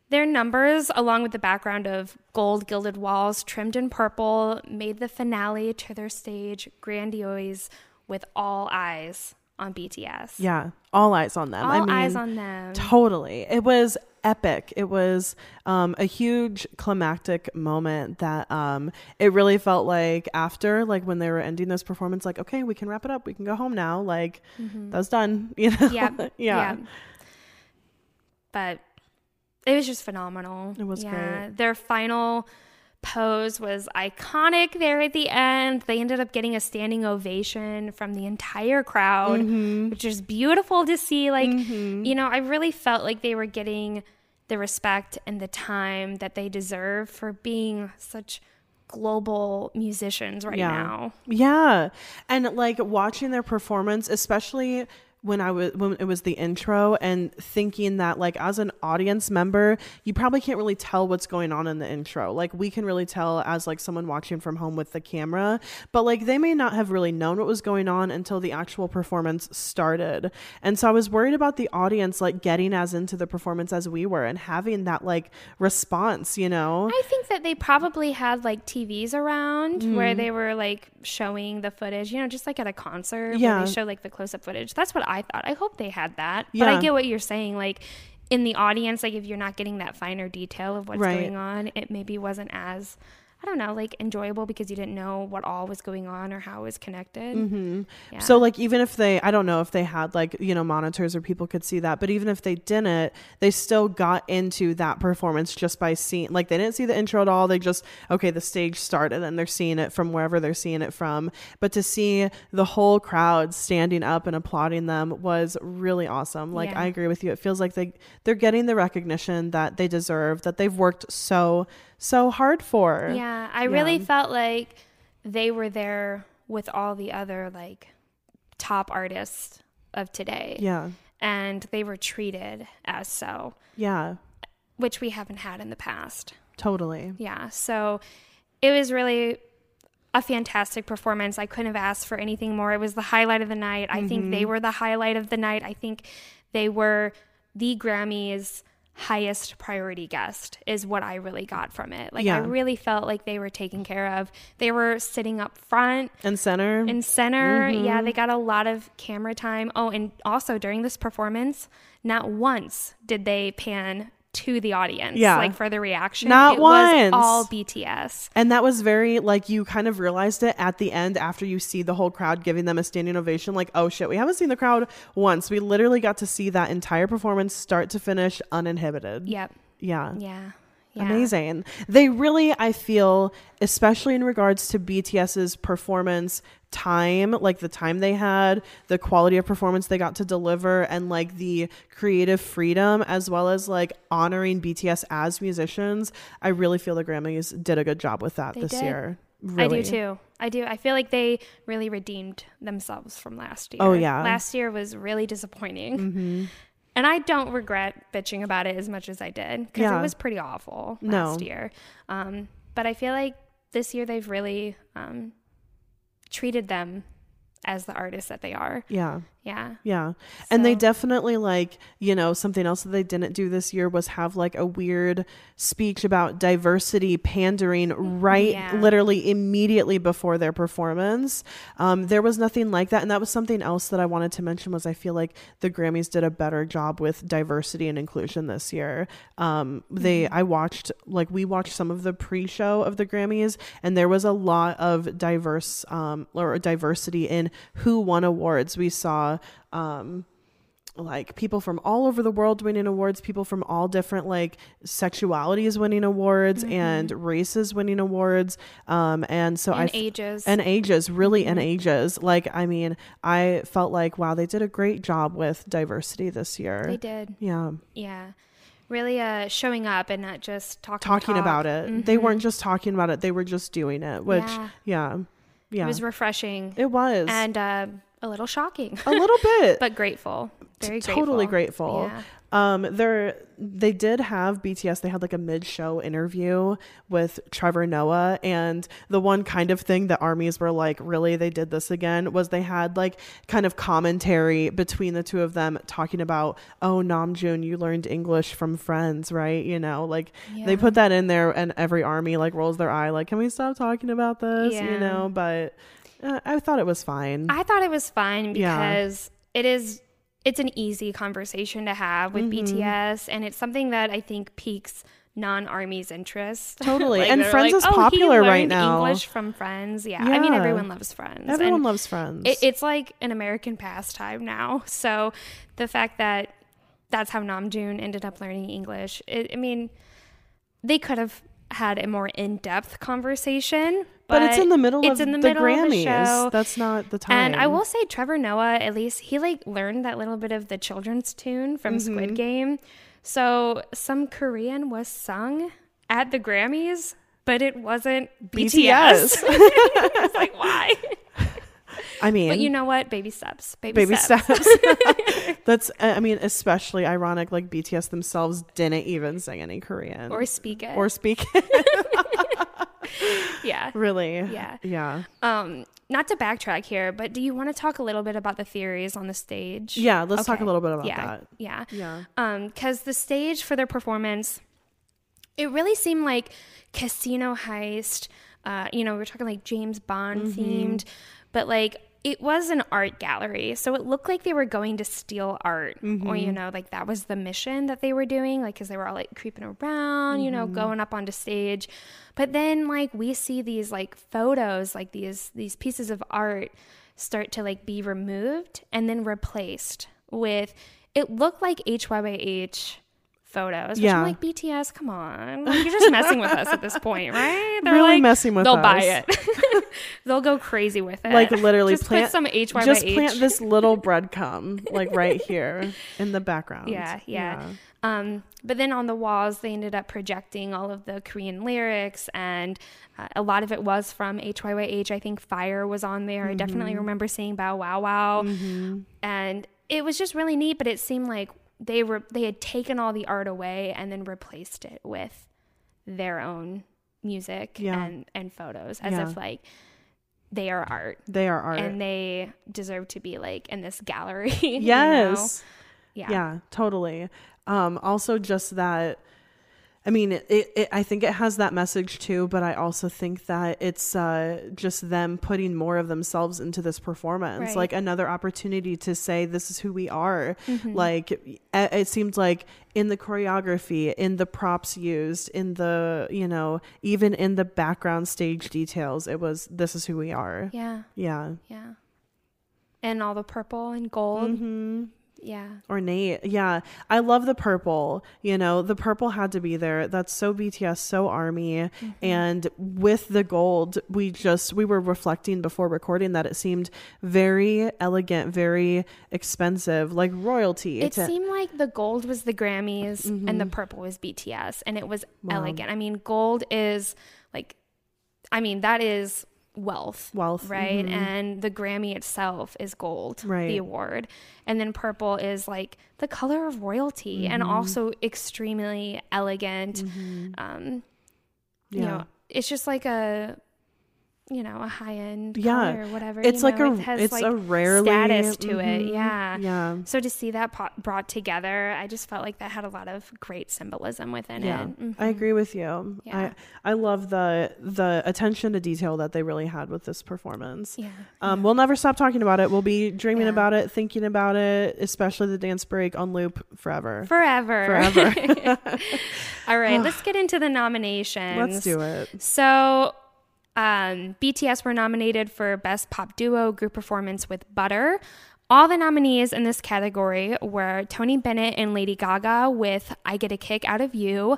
Their numbers, along with the background of gold gilded walls trimmed in purple, made the finale to their stage grandiose with all eyes on BTS. Yeah, all eyes on them. All I mean, eyes on them. Totally. It was epic. It was um, a huge climactic moment that um, it really felt like after, like when they were ending this performance, like, okay, we can wrap it up. We can go home now. Like, that's done. [laughs] You know? Mm-hmm. [laughs] Yeah. yeah. yeah. But it was just phenomenal. It was yeah. great. Their final pose was iconic there at the end. They ended up getting a standing ovation from the entire crowd, Mm-hmm. which is beautiful to see. Like, you know, I really felt like they were getting the respect and the time that they deserve for being such global musicians right now. Yeah. And like watching their performance, especially when I was when it was the intro and thinking that like as an audience member, you probably can't really tell what's going on in the intro. Like we can really tell as like someone watching from home with the camera, but like they may not have really known what was going on until the actual performance started. And so I was worried about the audience like getting as into the performance as we were and having that like response, you know? I think that they probably had like TVs around Mm-hmm. where they were like showing the footage, you know, just like at a concert Yeah. where they show like the close up footage. That's what I thought. I hope they had that. But I get what you're saying. Like in the audience, like if you're not getting that finer detail of what's Right. going on, it maybe wasn't as I don't know, like enjoyable because you didn't know what all was going on or how it was connected. Mm-hmm. Yeah. So like even if they I don't know if they had like, you know, monitors or people could see that, but even if they didn't, they still got into that performance just by seeing like they didn't see the intro at all. They just okay, the stage started and they're seeing it from wherever they're seeing it from. But to see the whole crowd standing up and applauding them was really awesome. Like Yeah. I agree with you. It feels like they they're getting the recognition that they deserve, that they've worked so so hard for. Yeah, I really felt like they were there with all the other like top artists of today. Yeah. And they were treated as so, Yeah. which we haven't had in the past. Totally. Yeah. So it was really a fantastic performance. I couldn't have asked for anything more. It was the highlight of the night. I think Mm-hmm. they were the highlight of the night. I think they were the Grammys highest priority guest is what I really got from it. Like I really felt like they were taken care of. They were sitting up front And center. in center. Mm-hmm. Yeah, they got a lot of camera time. Oh, and also during this performance, not once did they pan to the audience. Yeah. like for the reaction. Not it once. Was all BTS. And that was very like you kind of realized it at the end after you see the whole crowd giving them a standing ovation. Like, oh shit, we haven't seen the crowd once. We literally got to see that entire performance start to finish uninhibited. Yep. Yeah. Yeah. Yeah. Amazing. They really, I feel, especially in regards to BTS's performance time, like the time they had, the quality of performance they got to deliver, and like the creative freedom, as well as like honoring BTS as musicians. I really feel the Grammys did a good job with that They this did. year. I do too. I do. I feel like they really redeemed themselves from last year. Oh, yeah. Mm-hmm. Last year was really disappointing. And I don't regret bitching about it as much as I did because Yeah. it was pretty awful No. last year. Um, but I feel like this year they've really um, treated them as the artists that they are. Yeah. Yeah. Yeah. And they definitely like, you know, something else that they didn't do this year was have like a weird speech about diversity pandering right Yeah. literally immediately before their performance. Um, there was nothing like that. And that was something else that I wanted to mention was I feel like the Grammys did a better job with diversity and inclusion this year. Um, they I watched like we watched some of the pre-show of the Grammys and there was a lot of diverse um or diversity in who won awards. We saw um like people from all over the world winning awards, people from all different like sexualities winning awards and races winning awards. Um and so I ages. and ages, really and ages. Like I mean, I felt like wow, they did a great job with diversity this year. they did. Yeah. Yeah. Really uh, showing up and not just talking Talking talk. about it. They Mhm. weren't just talking about it, they were just doing it, which Yeah. yeah. Yeah. It was refreshing It was. and uh, a little shocking. a little [laughs] bit. but grateful. Very T- totally grateful. grateful. Yeah. Um, there they did have BTS. They had like a mid-show interview with Trevor Noah, and the one kind of thing that armies were like, really, they did this again, was they had like kind of commentary between the two of them talking about, oh, Namjoon, you learned English from Friends, right? You know, like they put that in there, and every army like rolls their eye, like, can we stop talking about this? Yeah. You know, but. Uh, I thought it was fine. I thought it was Yeah. because it is it's an easy conversation to have with Mm-hmm. BTS and it's something that I think piques non-army's interest. [laughs] Totally. Like, And Friends like, is "Oh, popular right now." English from Friends. Yeah. I mean everyone loves Friends. Everyone And loves Friends. it, it's like an American pastime now. [laughs] So the fact that that's how Namjoon ended up learning English. It, I mean, they could have had a more in-depth conversation, but, but, it's in the middle it's of in the, the middle Grammys. of the. That's not the time. And I will say Trevor Noah, at least he like learned that little bit of the children's tune from Mm-hmm. Squid Game. So some Korean was sung at the Grammys, but it wasn't BTS. BTS. [laughs] it's like why? [laughs] I mean, But you know what? Baby steps. Baby, baby steps. steps. [laughs] That's. I mean, especially ironic. Like BTS themselves didn't even sing any Korean Or speak it. or speak. [laughs] yeah. really. Yeah. Yeah. Um, not to backtrack here, but do you want to talk a little bit about the theories on the stage? Yeah. Let's talk a little bit about yeah, that. Yeah. Yeah. Um, because the stage for their performance, it really seemed like casino heist. Uh, you know, we are talking like James Bond Mm-hmm. themed, but like it was an art gallery. So it looked like they were going to steal art, or, you mm-hmm. know, like that was the mission that they were doing, like, because they were all like creeping around, you know, mm-hmm. going up onto stage. But then, like, we see these like photos, like these, these pieces of art start to like be removed and then replaced with, it looked like HYYH photos. Which Yeah. I'm like, BTS, come on. Like, you're just messing with us at this point, [laughs] right? They're Really like, messing with They'll us. buy it. [laughs] they'll go crazy with it. Like literally just plant some HYYH. Just plant this [laughs] little breadcrumb like right here in the background. Yeah, yeah. Um, but then on the walls, they ended up projecting all of the Korean lyrics, and uh, a lot of it was from HYYH. I think Fire was on there. I Mm-hmm. definitely remember seeing Bow Wow Wow, and it was just really neat. But it seemed like they were they had taken all the art away and then replaced it with their own music Yeah. and and photos, as Yeah. if like they are art They are art. and they deserve to be like in this gallery. [laughs] you know? yes. Yeah. Yeah, totally. Um, also, just that. I mean, it, it. I think it has that message too, but I also think that it's uh, just them putting more of themselves into this performance, Right. like another opportunity to say, "This is who we are." Mm-hmm. Like it, it seemed like in the choreography, in the props used, in the you know, even in the background stage details, it was, "This is who we are." Yeah. Yeah. Yeah. And all the purple and gold. Mm-hmm. Yeah. Ornate. Yeah. I love the purple. You know, the purple had to be there. That's so BTS, so army. Mm-hmm. And with the gold, we just, we were reflecting before recording that it seemed very elegant, very expensive, like royalty. It to- seemed like the gold was the Grammys and Mm-hmm. the purple was BTS and it was elegant. I mean, gold is like I mean, that is wealth. Wealth, Right? mhm. And the Grammy itself is gold, Right. the award. And then purple is like the color of royalty and Mm-hmm. also extremely elegant. Um you Yeah. know, it's just like a you know, a high end Yeah. or whatever. it's like know, a, it has it's like a rarely status to it. Mhm. Yeah. Yeah. So to see that pot brought together, I just felt like that had a lot of great symbolism within Yeah, it. Mhm. I agree with you. Yeah. I I love the the attention to detail that they really had with this performance. Yeah. Um, we'll never stop talking about it. We'll be dreaming Yeah. about it, thinking about it, especially the dance break on loop forever. Forever. Forever. [laughs] All right, [sighs] let's get into the nominations. Let's do it. So, um, BTS were nominated for Best Pop Duo Group Performance with Butter. All the nominees in this category were Tony Bennett and Lady Gaga with I Get a Kick Out of You,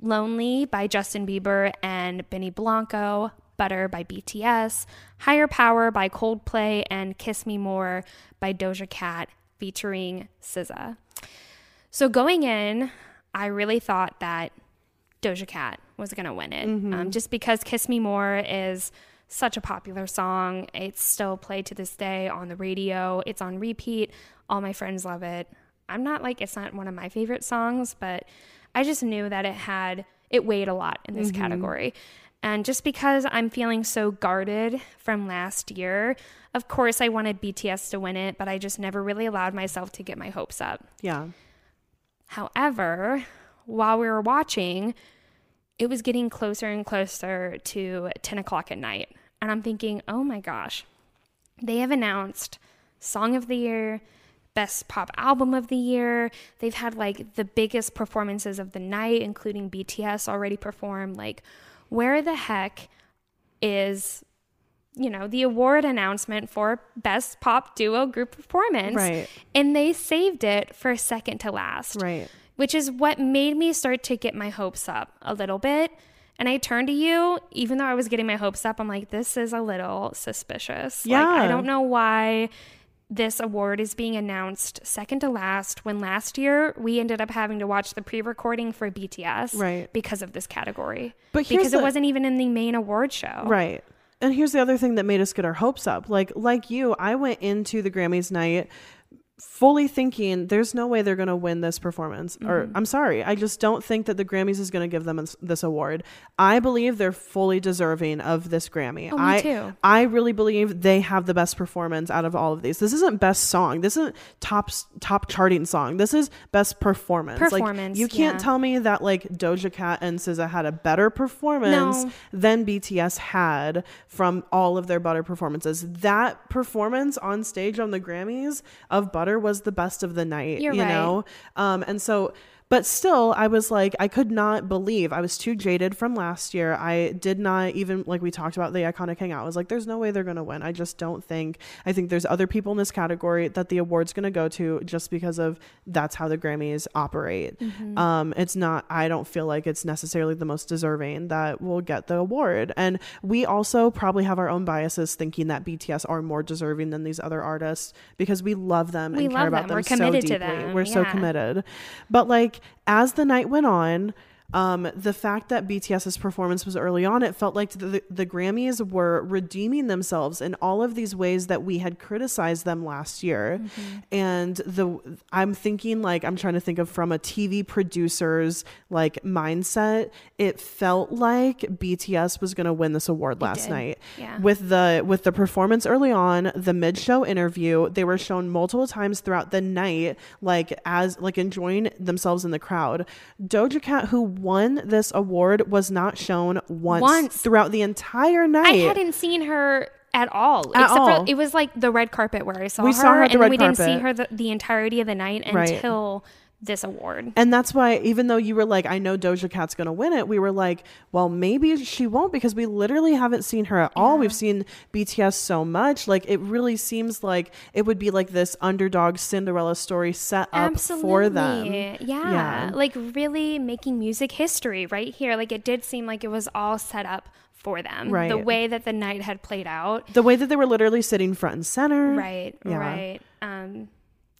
Lonely by Justin Bieber and Benny Blanco, Butter by BTS, Higher Power by Coldplay, and Kiss Me More by Doja Cat featuring SZA. So going in, I really thought that Doja Cat was going to win it. Um, just because Kiss Me More is such a popular song. It's still played to this day on the radio, it's on repeat. All my friends love it. I'm not like, it's not one of my favorite songs, but I just knew that it had, it weighed a lot in this category. And just because I'm feeling so guarded from last year, of course I wanted BTS to win it, but I just never really allowed myself to get my hopes up. Yeah. However, while we were watching, it was getting closer and closer to 10 o'clock at night. And I'm thinking, oh my gosh, they have announced Song of the Year, Best Pop Album of the Year. They've had like the biggest performances of the night, including BTS already performed. Like, where the heck is, you know, the award announcement for Best Pop Duo Group Performance? Right. And they saved it for second to last Right. Which is what made me start to get my hopes up a little bit. And I turned to you, even though I was getting my hopes up, I'm like, this is a little suspicious. Like, I don't know why this award is being announced second to last when last year we ended up having to watch the pre-recording for BTS Right. because of this category. But because it wasn't even in the main award show. Right. And here's the other thing that made us get our hopes up. Like like you, I went into the Grammys night fully thinking there's no way they're going to win this performance or Mm-hmm. i'm sorry i just don't think that the grammys is going to give them this, award i believe they're fully deserving of this grammy Oh, me i too. i really believe they have the best performance out of all of these this isn't best song this isn't top top charting song this is best performance like Performance, you can't yeah. tell me that like doja cat and SZA had a better performance No. than bts had from all of their butter performances that performance on stage on the grammys of butter was the best of the night You're you right. know um and so but still i was like i could not believe i was too jaded from last year. I did not even like we talked about the iconic hangout i was like there's no way they're going to win. I just don't think i think there's other people in this category that the award's going to go to just because of that's how the grammys operate. Mm-hmm. um it's not i don't feel like it's necessarily the most deserving that will get the award. And we also probably have our own biases thinking that bts are more deserving than these other artists because we love them We and care love about them. them, We're so committed to deeply. them. we're so committed. But like as the night went on um, the fact that BTS's performance was early on, it felt like the, the Grammys were redeeming themselves in all of these ways that we had criticized them last year. Mm-hmm. And the I'm thinking like I'm trying to think of from a TV producer's like mindset. It felt like BTS was going to win this award last did. night Yeah. with the with the performance early on the mid-show interview they were shown multiple times throughout the night like as like enjoying themselves in the crowd doja cat who won this award was not shown once, Once. throughout the entire night I hadn't seen her at all. At except all. for it was like the red carpet where I saw We her, saw her at the and we didn't see her the, the entirety of the night Right. This award. and that's why even though you were like i know doja cat's gonna win it we were like well maybe she won't because we literally haven't seen her at all we've seen bts so much like it really seems like it would be like this underdog cinderella story set up Absolutely. for them Yeah. Yeah. Like really making music history right here. Like it did seem like it was all set up for them. Right. The way that the night had played out. the way that they were literally sitting front and center Right, Yeah. right. Um,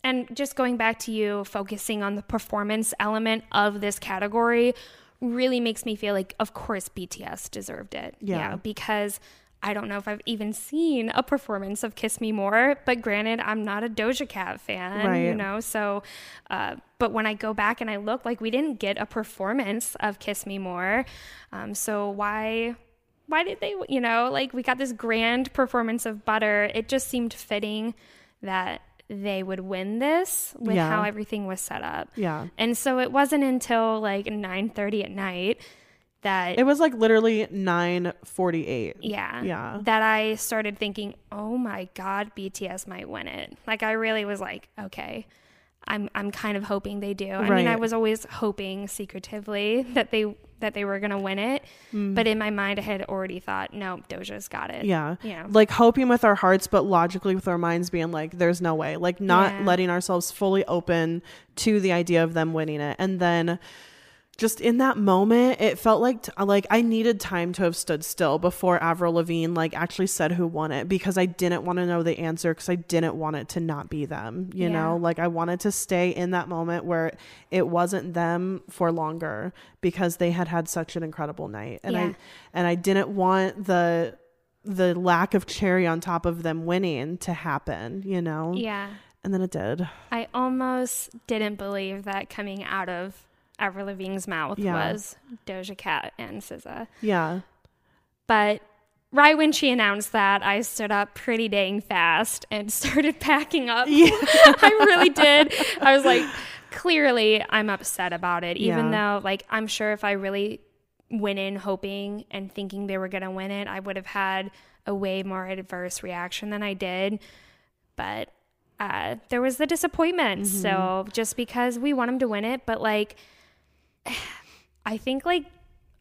and just going back to you focusing on the performance element of this category really makes me feel like, of course, BTS deserved it. Yeah. because I don't know if I've even seen a performance of Kiss Me More, but granted, I'm not a Doja Cat fan, you know, so, uh, but when I go back and I look, like, we didn't get a performance of Kiss Me More. Um, so why? why did they you know like we got this grand performance of butter it just seemed fitting that they would win this with Yeah. how everything was set up Yeah. and so it wasn't until like 9:30 at night that It was like literally 9:48. yeah Yeah. that I started thinking oh my god BTS might win it like I really was like okay I'm I'm kind of hoping they do. I mean, I was always hoping secretively that they that they were gonna win it, Mm. but in my mind, I had already thought, no, Doja's got it. Yeah. Yeah. Like hoping with our hearts, but logically with our minds being like, there's no way. Like not Yeah. letting ourselves fully open to the idea of them winning it. And then just in that moment, it felt like t- like I needed time to have stood still before Avril Lavigne like actually said who won it because I didn't want to know the answer because I didn't want it to not be them. You Yeah. know, like I wanted to stay in that moment where it wasn't them for longer because they had had such an incredible night, and Yeah. I and I didn't want the the lack of cherry on top of them winning to happen. You know, Yeah. and then it did. I almost didn't believe that coming out of Avril Lavigne's mouth Yeah. was Doja Cat and SZA. Yeah. But right when she announced that, I stood up pretty dang fast and [laughs] started packing up. [laughs] I really did. I was like, clearly, I'm upset about it, even Yeah. though, like, I'm sure if I really went in hoping and thinking they were going to win it, I would have had a way more adverse reaction than I did. But uh, there was the disappointment. So just because we want him to win it, but like, I think like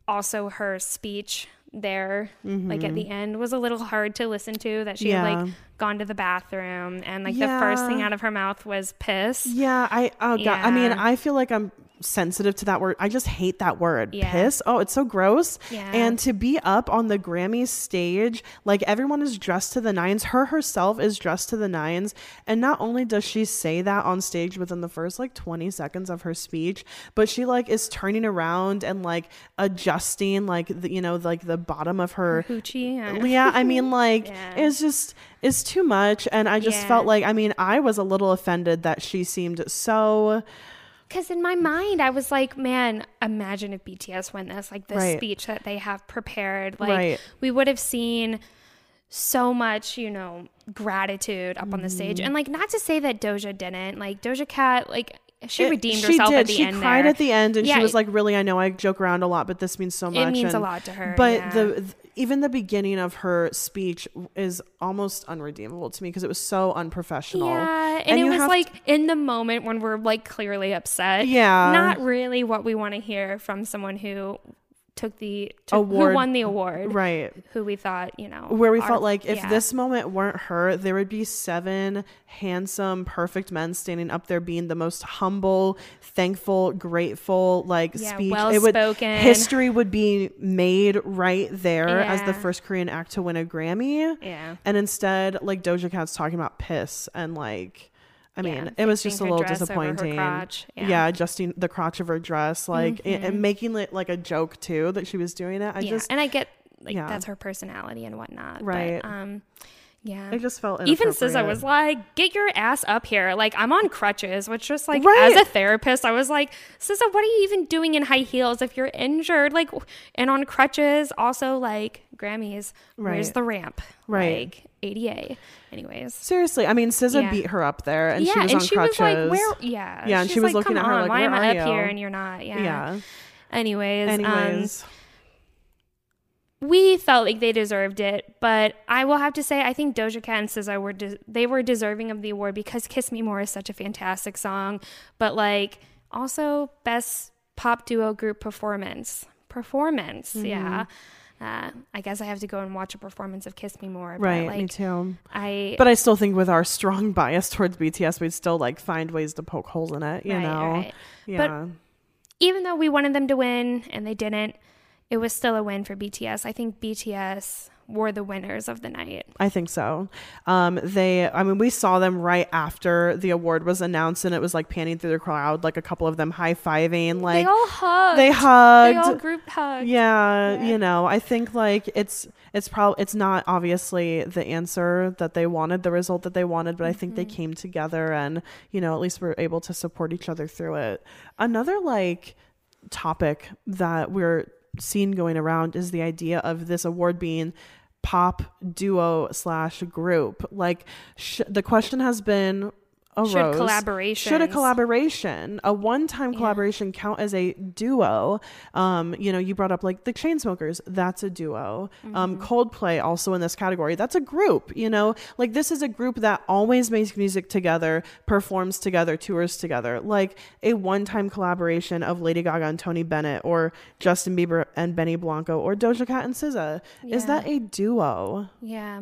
also her speech there like at the mm-hmm. end was a little hard to listen to that she had like gone to the bathroom and like the first thing out of her mouth was piss. Yeah, I oh god. I mean, I feel like I'm sensitive to that word. I just hate that word. Yeah. Piss. Oh, it's so gross. Yeah. And to be up on the Grammy stage, like everyone is dressed to the nines. Her herself is dressed to the nines. And not only does she say that on stage within the first like 20 seconds of her speech, but she like is turning around and like adjusting like the, you know, like the bottom of her hoochie yeah. yeah i mean [laughs] like Yeah. it's just it's too much. And I just felt like, I mean, I was a little offended that she seemed so. Because in my mind, I was like, man, imagine if BTS won this, like this Right. speech that they have prepared. Like, Right. we would have seen so much, you know, gratitude up on the stage. Mm-hmm. And like, not to say that Doja didn't. Like, Doja Cat, like, she It- redeemed she herself did. at the she end. cried there. at the end, and Yeah, she was like, "Really, I know I joke around a lot, but this means so much." It means a lot to her. But yeah. the th- even the beginning of her speech is almost unredeemable to me because it was so unprofessional. Yeah, and, And it was like in the moment when we're like clearly upset. Yeah. not really what we want to hear from someone who took the took, Award. who won the award, right Who we thought you know where we are- felt like if yeah. this moment weren't her, there would be seven handsome, perfect men standing up there being the most humble, thankful, grateful like Yeah, speech. it would well-spoken. history would be made right there as the first Korean act to win a Grammy. yeah. And instead, like Doja Cat's talking about piss and like, I mean, Yeah, it was just a little dress over her disappointing. Yeah. yeah. adjusting the crotch of her dress, like, and, and making it like a joke too that she was doing it. I yeah, just, and I get like that's her personality and whatnot. Right. But, um, yeah. I just felt even SZA was like, "Get your ass up here!" Like I'm on crutches, which just like Right. as a therapist, I was like, "SZA, what are you even doing in high heels if you're injured?" Like, and on crutches, also like Grammys. Where's Right. the ramp? Right. Like ADA. Anyways. seriously. I mean, SZA Yeah. beat her up there, and yeah, she was and on she crutches. was like, "Where?" Yeah. Yeah, and She's she was like, looking "Come at her on, like, "Why am I up you?" here and you're not?" Yeah. yeah. Anyways. Um, Anyways, we felt like they deserved it, but I will have to say I think Doja Cat and SZA were de- they were deserving of the award because "Kiss Me More" is such a fantastic song, but like also best pop duo group performance performance, Mm-hmm. yeah. Uh, I guess I have to go and watch a performance of "Kiss Me More." But right, like, me too. I But I still think with our strong bias towards BTS, we'd still like find ways to poke holes in it. You Right, know, right. yeah. even though we wanted them to win and they didn't, it was still a win for BTS. I think BTS were the winners of the night. I think so. Um, they, I mean, we saw them right after the award was announced, and it was like panning through the crowd, like a couple of them high fiving, like they all hugged. they hugged. They all group hugged. yeah, Yeah. you know, I think like it's it's probably it's not obviously the answer that they wanted, the result that they wanted, but I think they came together and you know at least we're able to support each other through it. Another like topic that we're seeing going around is the idea of this award being pop duo slash group. Like sh- the question has been arose. Should collaborations- Should a collaboration, a one-time Yeah. collaboration, count as a duo? Um, you know, you brought up like the Chainsmokers. That's a duo. Um, Mm-hmm. Coldplay also in this category. That's a group. You know, like this is a group that always makes music together, performs together, tours together. Like a one-time collaboration of Lady Gaga and Tony Bennett, or Justin Bieber and Benny Blanco, or Doja Cat and SZA. Is that a duo? Yeah.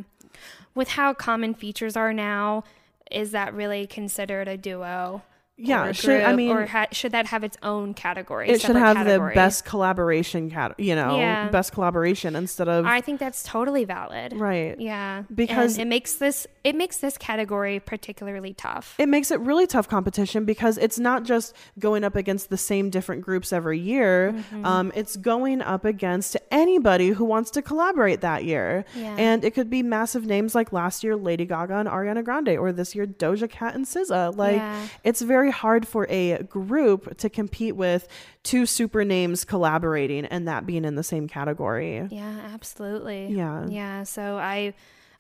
With how common features are now, is that really considered a duo? Yeah, should- I mean- or ha- should that have its own category? It should have category? the best collaboration cat, you know, Yeah. best collaboration instead of I think that's totally valid. right. Yeah, Because- And it makes this it makes this category particularly tough. It makes it really tough competition because it's not just going up against the same different groups every year. Mm-hmm. Um, it's going up against anybody who wants to collaborate that year. Yeah. And it could be massive names like last year Lady Gaga and Ariana Grande, or this year Doja Cat and SZA. Like Yeah. it's very hard for a group to compete with two super names collaborating and that being in the same category. Yeah, absolutely. Yeah. Yeah. So I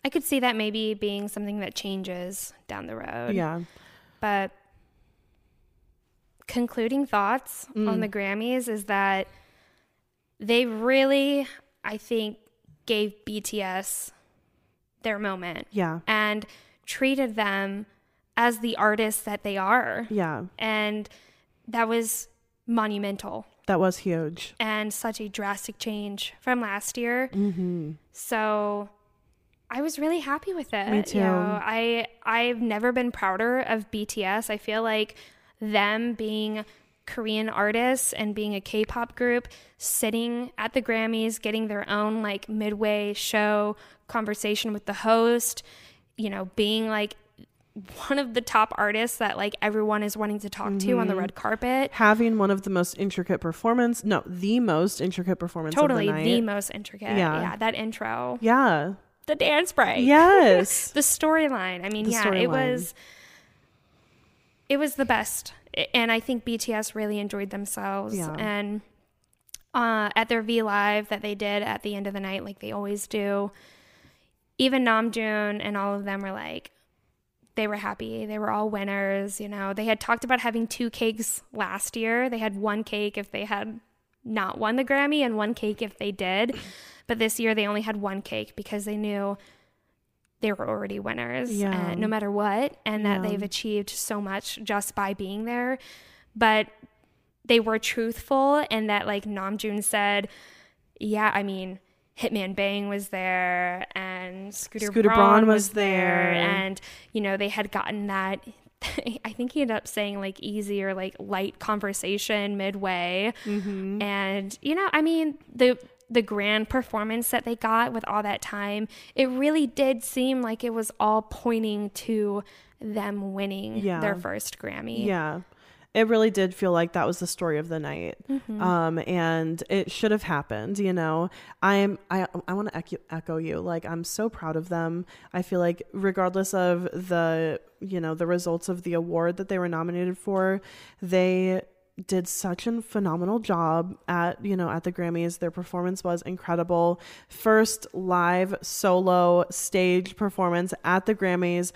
I could see that maybe being something that changes down the road. Yeah. But concluding thoughts Mm. on the Grammys is that they really, I think, gave BTS their moment Yeah. and treated them as the artists that they are. Yeah. And that was monumental That was huge. and such a drastic change from last year. Mm-hmm. So I was really happy with it. Me You too. know, I I've never been prouder of BTS. I feel like them being Korean artists and being a K-pop group sitting at the Grammys, getting their own like midway show conversation with the host, you know, being like one of the top artists that like everyone is wanting to talk to on the Mm-hmm. red carpet. having one of the most intricate performance no the most intricate performance totally of the, the, most intricate. Yeah. Yeah. that intro. yeah the dance break. Yes. [laughs] the storyline. I mean, The yeah, it was it was the best. And I think BTS really enjoyed themselves Yeah. and uh, at their V Live that they did at the end of the night, like they always do. Even Namjoon and all of them were like, they were happy. They were all winners. You know, they had talked about having two cakes last year. They had one cake if they had not won the Grammy and one cake if they did. But this year they only had one cake because they knew they were already winners Yeah. uh, no matter what and that Yeah. they've achieved so much just by being there. But they were truthful and that like Namjoon said, yeah, I mean, Hitman Bang was there and Scooter, Scooter Braun, Braun was, was there there. and you know, they had gotten that [laughs] I think he ended up saying like easy or like light conversation midway. Mm-hmm. And you know, I mean, the the grand performance that they got with all that time, it really did seem like it was all pointing to them winning Yeah. their first Grammy. Yeah. It really did feel like that was the story of the night. Mm-hmm. Um, and it should have happened, you know. I'm I I want to echo, echo you. Like I'm so proud of them. I feel like regardless of the, you know, the results of the award that they were nominated for, they did such a phenomenal job at you know at the Grammys. Their performance was incredible. First live solo stage performance at the Grammys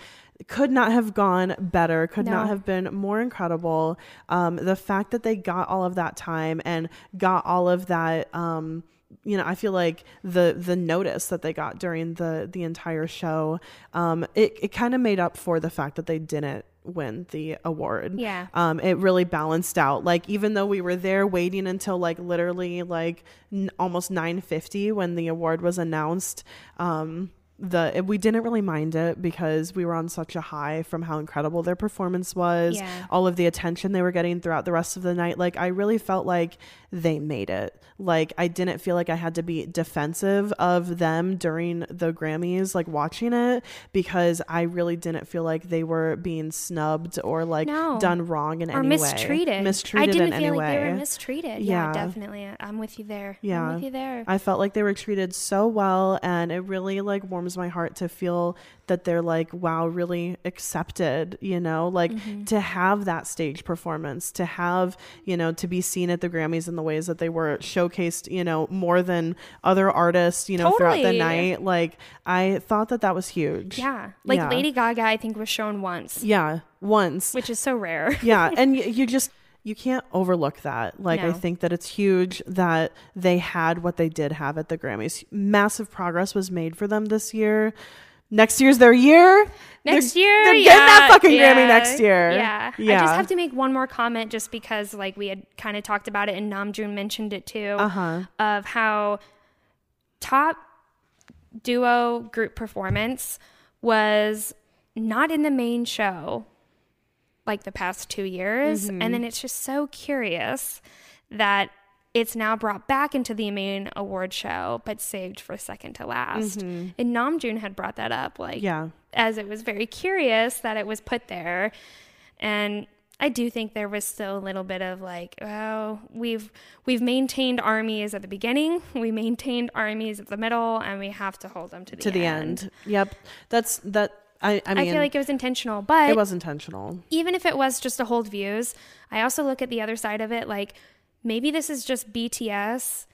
could not have gone better. Could not have been more incredible. Um, the fact that they got all of that time and got all of that. Um, you know, I feel like the the notice that they got during the the entire show, um, it it kind of made up for the fact that they didn't win the award Yeah. um, it really balanced out. Like even though we were there waiting until like literally like n- almost nine fifty when the award was announced, um, the we didn't really mind it because we were on such a high from how incredible their performance was, Yeah. all of the attention they were getting throughout the rest of the night. Like I really felt like they made it. Like I didn't feel like I had to be defensive of them during the Grammys, like watching it, because I really didn't feel like they were being snubbed or like No. done wrong in or any mistreated. way. Mistreated I didn't in feel any like way. they were mistreated. Yeah, Yeah. definitely. I'm with you there. Yeah. I'm with you there. I felt like they were treated so well and it really like warms my heart to feel that they're like wow really accepted, you know, like Mm-hmm. to have that stage performance, to have, you know, to be seen at the Grammys in the ways that they were showcased, you know, more than other artists, you know, throughout the night. Like I thought that that was huge. yeah. Like Yeah. Lady Gaga, I think, was shown once, Yeah, once. which is so rare. yeah and [laughs] you, you just you can't overlook that like i think that it's huge that they had what they did have at the grammys massive progress was made for them this year next year's their year Next They're- year, they're yeah, getting that fucking yeah, Grammy next year. Yeah. yeah. I just have to make one more comment, just because like we had kind of talked about it, and Namjoon mentioned it too, uh-huh of how pop duo group performance was not in the main show like the past two years, Mm-hmm. and then it's just so curious that. It's now brought back into the main award show, but saved for second to last. And Namjoon had brought that up, like Mm-hmm. yeah as it was very curious that it was put there. And I do think there was still a little bit of like, oh, we've we've maintained armies at the beginning, [laughs] we maintained armies at the middle, and we have to hold them to the to the end yep that's that i i I, feel like it was intentional, but it was intentional. even if it was just to hold views, I also look at the other side of it like maybe this is just BTS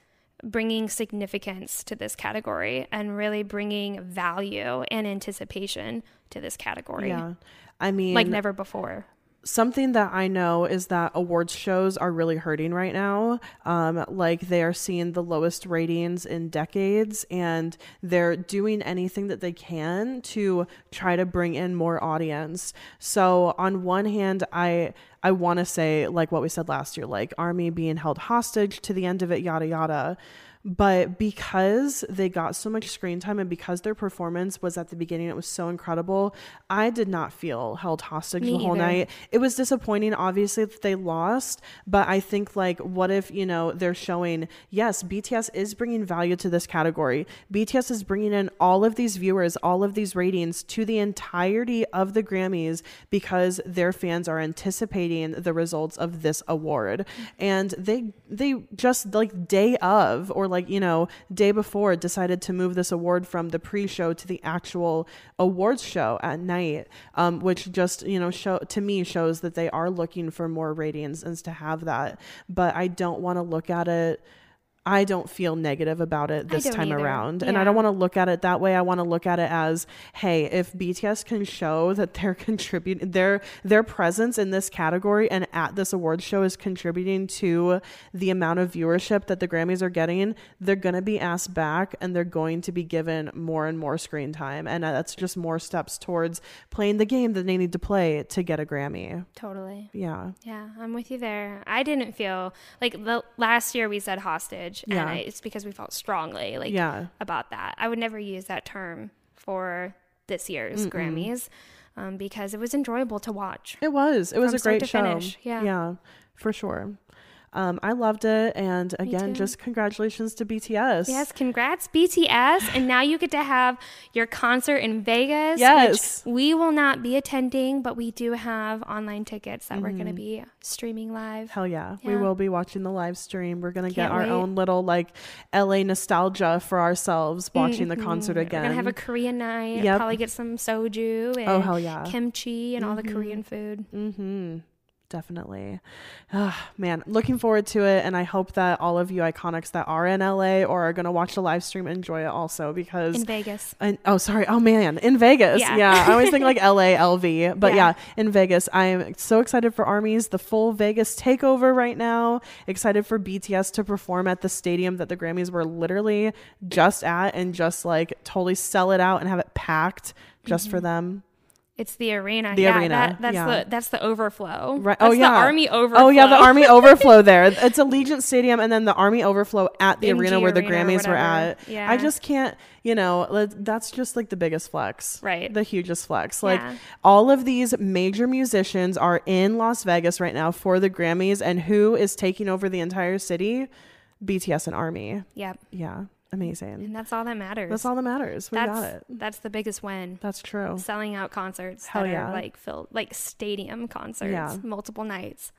bringing significance to this category and really bringing value and anticipation to this category. Yeah. I mean like never before. Something that I know is that awards shows are really hurting right now. Um, like they are seeing the lowest ratings in decades, and they're doing anything that they can to try to bring in more audience. So on one hand, I I want to say like what we said last year, like Army being held hostage to the end of it, yada yada. But because they got so much screen time and because their performance was at the beginning, it was so incredible, I did not feel held hostage Me the whole either. night. It was disappointing, obviously, that they lost. But I think, like, what if, you know, they're showing, yes, BTS is bringing value to this category. BTS is bringing in all of these viewers, all of these ratings to the entirety of the Grammys because their fans are anticipating the results of this award. And they, they just like day of or like, you know, day before decided to move this award from the pre-show to the actual awards show at night, um, which just, you know, show to me shows that they are looking for more ratings and to have that. But I don't want to look at it I don't feel negative about it this time either. around. And I don't want to look at it that way. I want to look at it as, hey, if BTS can show that they're [laughs] contributing their their presence in this category and at this award show is contributing to the amount of viewership that the Grammys are getting, they're going to be asked back and they're going to be given more and more screen time. And uh, that's just more steps towards playing the game that they need to play to get a Grammy. Totally. Yeah. Yeah, I'm with you there. I didn't feel like the last year we said hostage, Yeah. and I, it's because we felt strongly like Yeah. about that. I would never use that term for this year's Grammys um, because it was enjoyable to watch. It was. It was a great show. finish, yeah. Yeah, for sure. Um, I loved it, and again, just congratulations to BTS. Yes, congrats BTS, and now you get to have your concert in Vegas. Yes. which we will not be attending, but we do have online tickets that we're Mm-hmm. going to be streaming live. Hell yeah. We will be watching the live stream. We're gonna get our wait. own little like LA nostalgia for ourselves watching the concert again. We're gonna have a Korean night. Yep. Probably get some soju and Oh, hell yeah. kimchi and all the Korean food. Mm-hmm. Definitely. Ah, man, looking forward to it. And I hope that all of you iconics that are in LA or are going to watch the live stream enjoy it also because. In Vegas. And, oh, sorry. Oh, man. In Vegas. Yeah. Yeah. I always think like [laughs] LA, LV. But yeah. Yeah. in Vegas. I'm so excited for Armies, the full Vegas takeover right now. Excited for BTS to perform at the stadium that the Grammys were literally just at and just like totally sell it out and have it packed just for them. It's the arena. The yeah, arena, That, that's yeah. the that's the overflow. Right. That's oh yeah. The army overflow. Oh yeah, the army [laughs] overflow there. It's Allegiant Stadium and then the army overflow at the MG arena where the Arena Grammys were at. Yeah. I just can't, you know, that's just like the biggest flex. Right. The hugest flex. Like Yeah. all of these major musicians are in Las Vegas right now for the Grammys and who is taking over the entire city? BTS and Army. Yep. Yeah. Amazing. And that's all that matters. That's all that matters. We that's got it. that's the biggest win. That's true. Selling out concerts Hell that yeah. are like filled like stadium concerts, Yeah. multiple nights.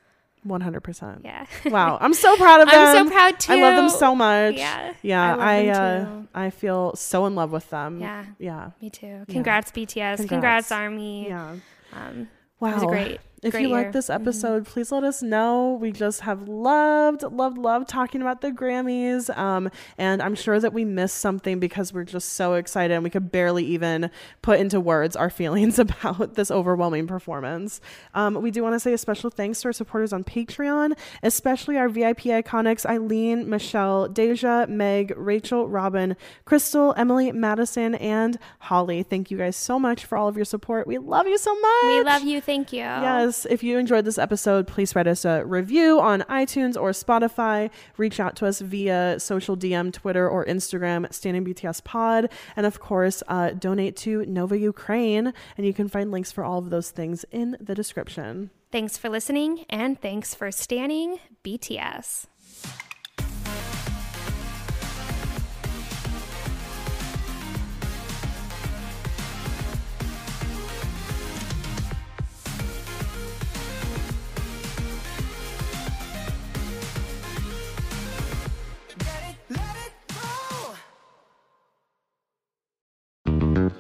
100%. Yeah. Wow, I'm so proud of them. [laughs] I'm so proud I love them so much. Yeah, yeah. I I uh, too. I feel so in love with them. Yeah. yeah, Me too. Congrats BTS. Congrats, Congrats. Army. yeah. Um, Wow, It was great. If great you like this episode, please let us know. We just have loved, loved, loved talking about the Grammys. Um, and I'm sure that we missed something because we're just so excited and we could barely even put into words our [laughs] feelings about this overwhelming performance. Um, we do want to say a special thanks to our supporters on Patreon, especially our VIP iconics Eileen, Michelle, Deja, Meg, Rachel, Robin, Crystal, Emily, Madison, and Holly. Thank you guys so much for all of your support. We love you so much. We love you. Thank you. Yes, if you enjoyed this episode, please write us a review on iTunes or Spotify. Reach out to us via social DM, Twitter, or Instagram, Standing BTS Pod. And of course, uh, donate to Nova Ukraine. And you can find links for all of those things in the description. Thanks for listening and thanks for standing BTS.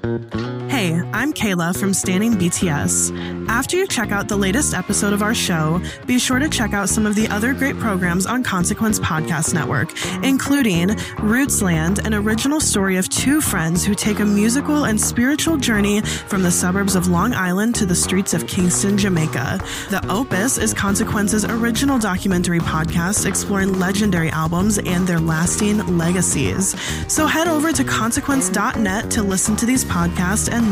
Música Hey, I'm Kayla from Standing BTS. After you check out the latest episode of our show, be sure to check out some of the other great programs on Consequence Podcast Network, including Rootsland, an original story of two friends who take a musical and spiritual journey from the suburbs of Long Island to the streets of Kingston, Jamaica. The Opus is Consequence's original documentary podcast exploring legendary albums and their lasting legacies. So head over to consequence.net to listen to these podcasts and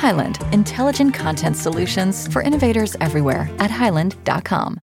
Highland, intelligent content solutions for innovators everywhere at highland.com.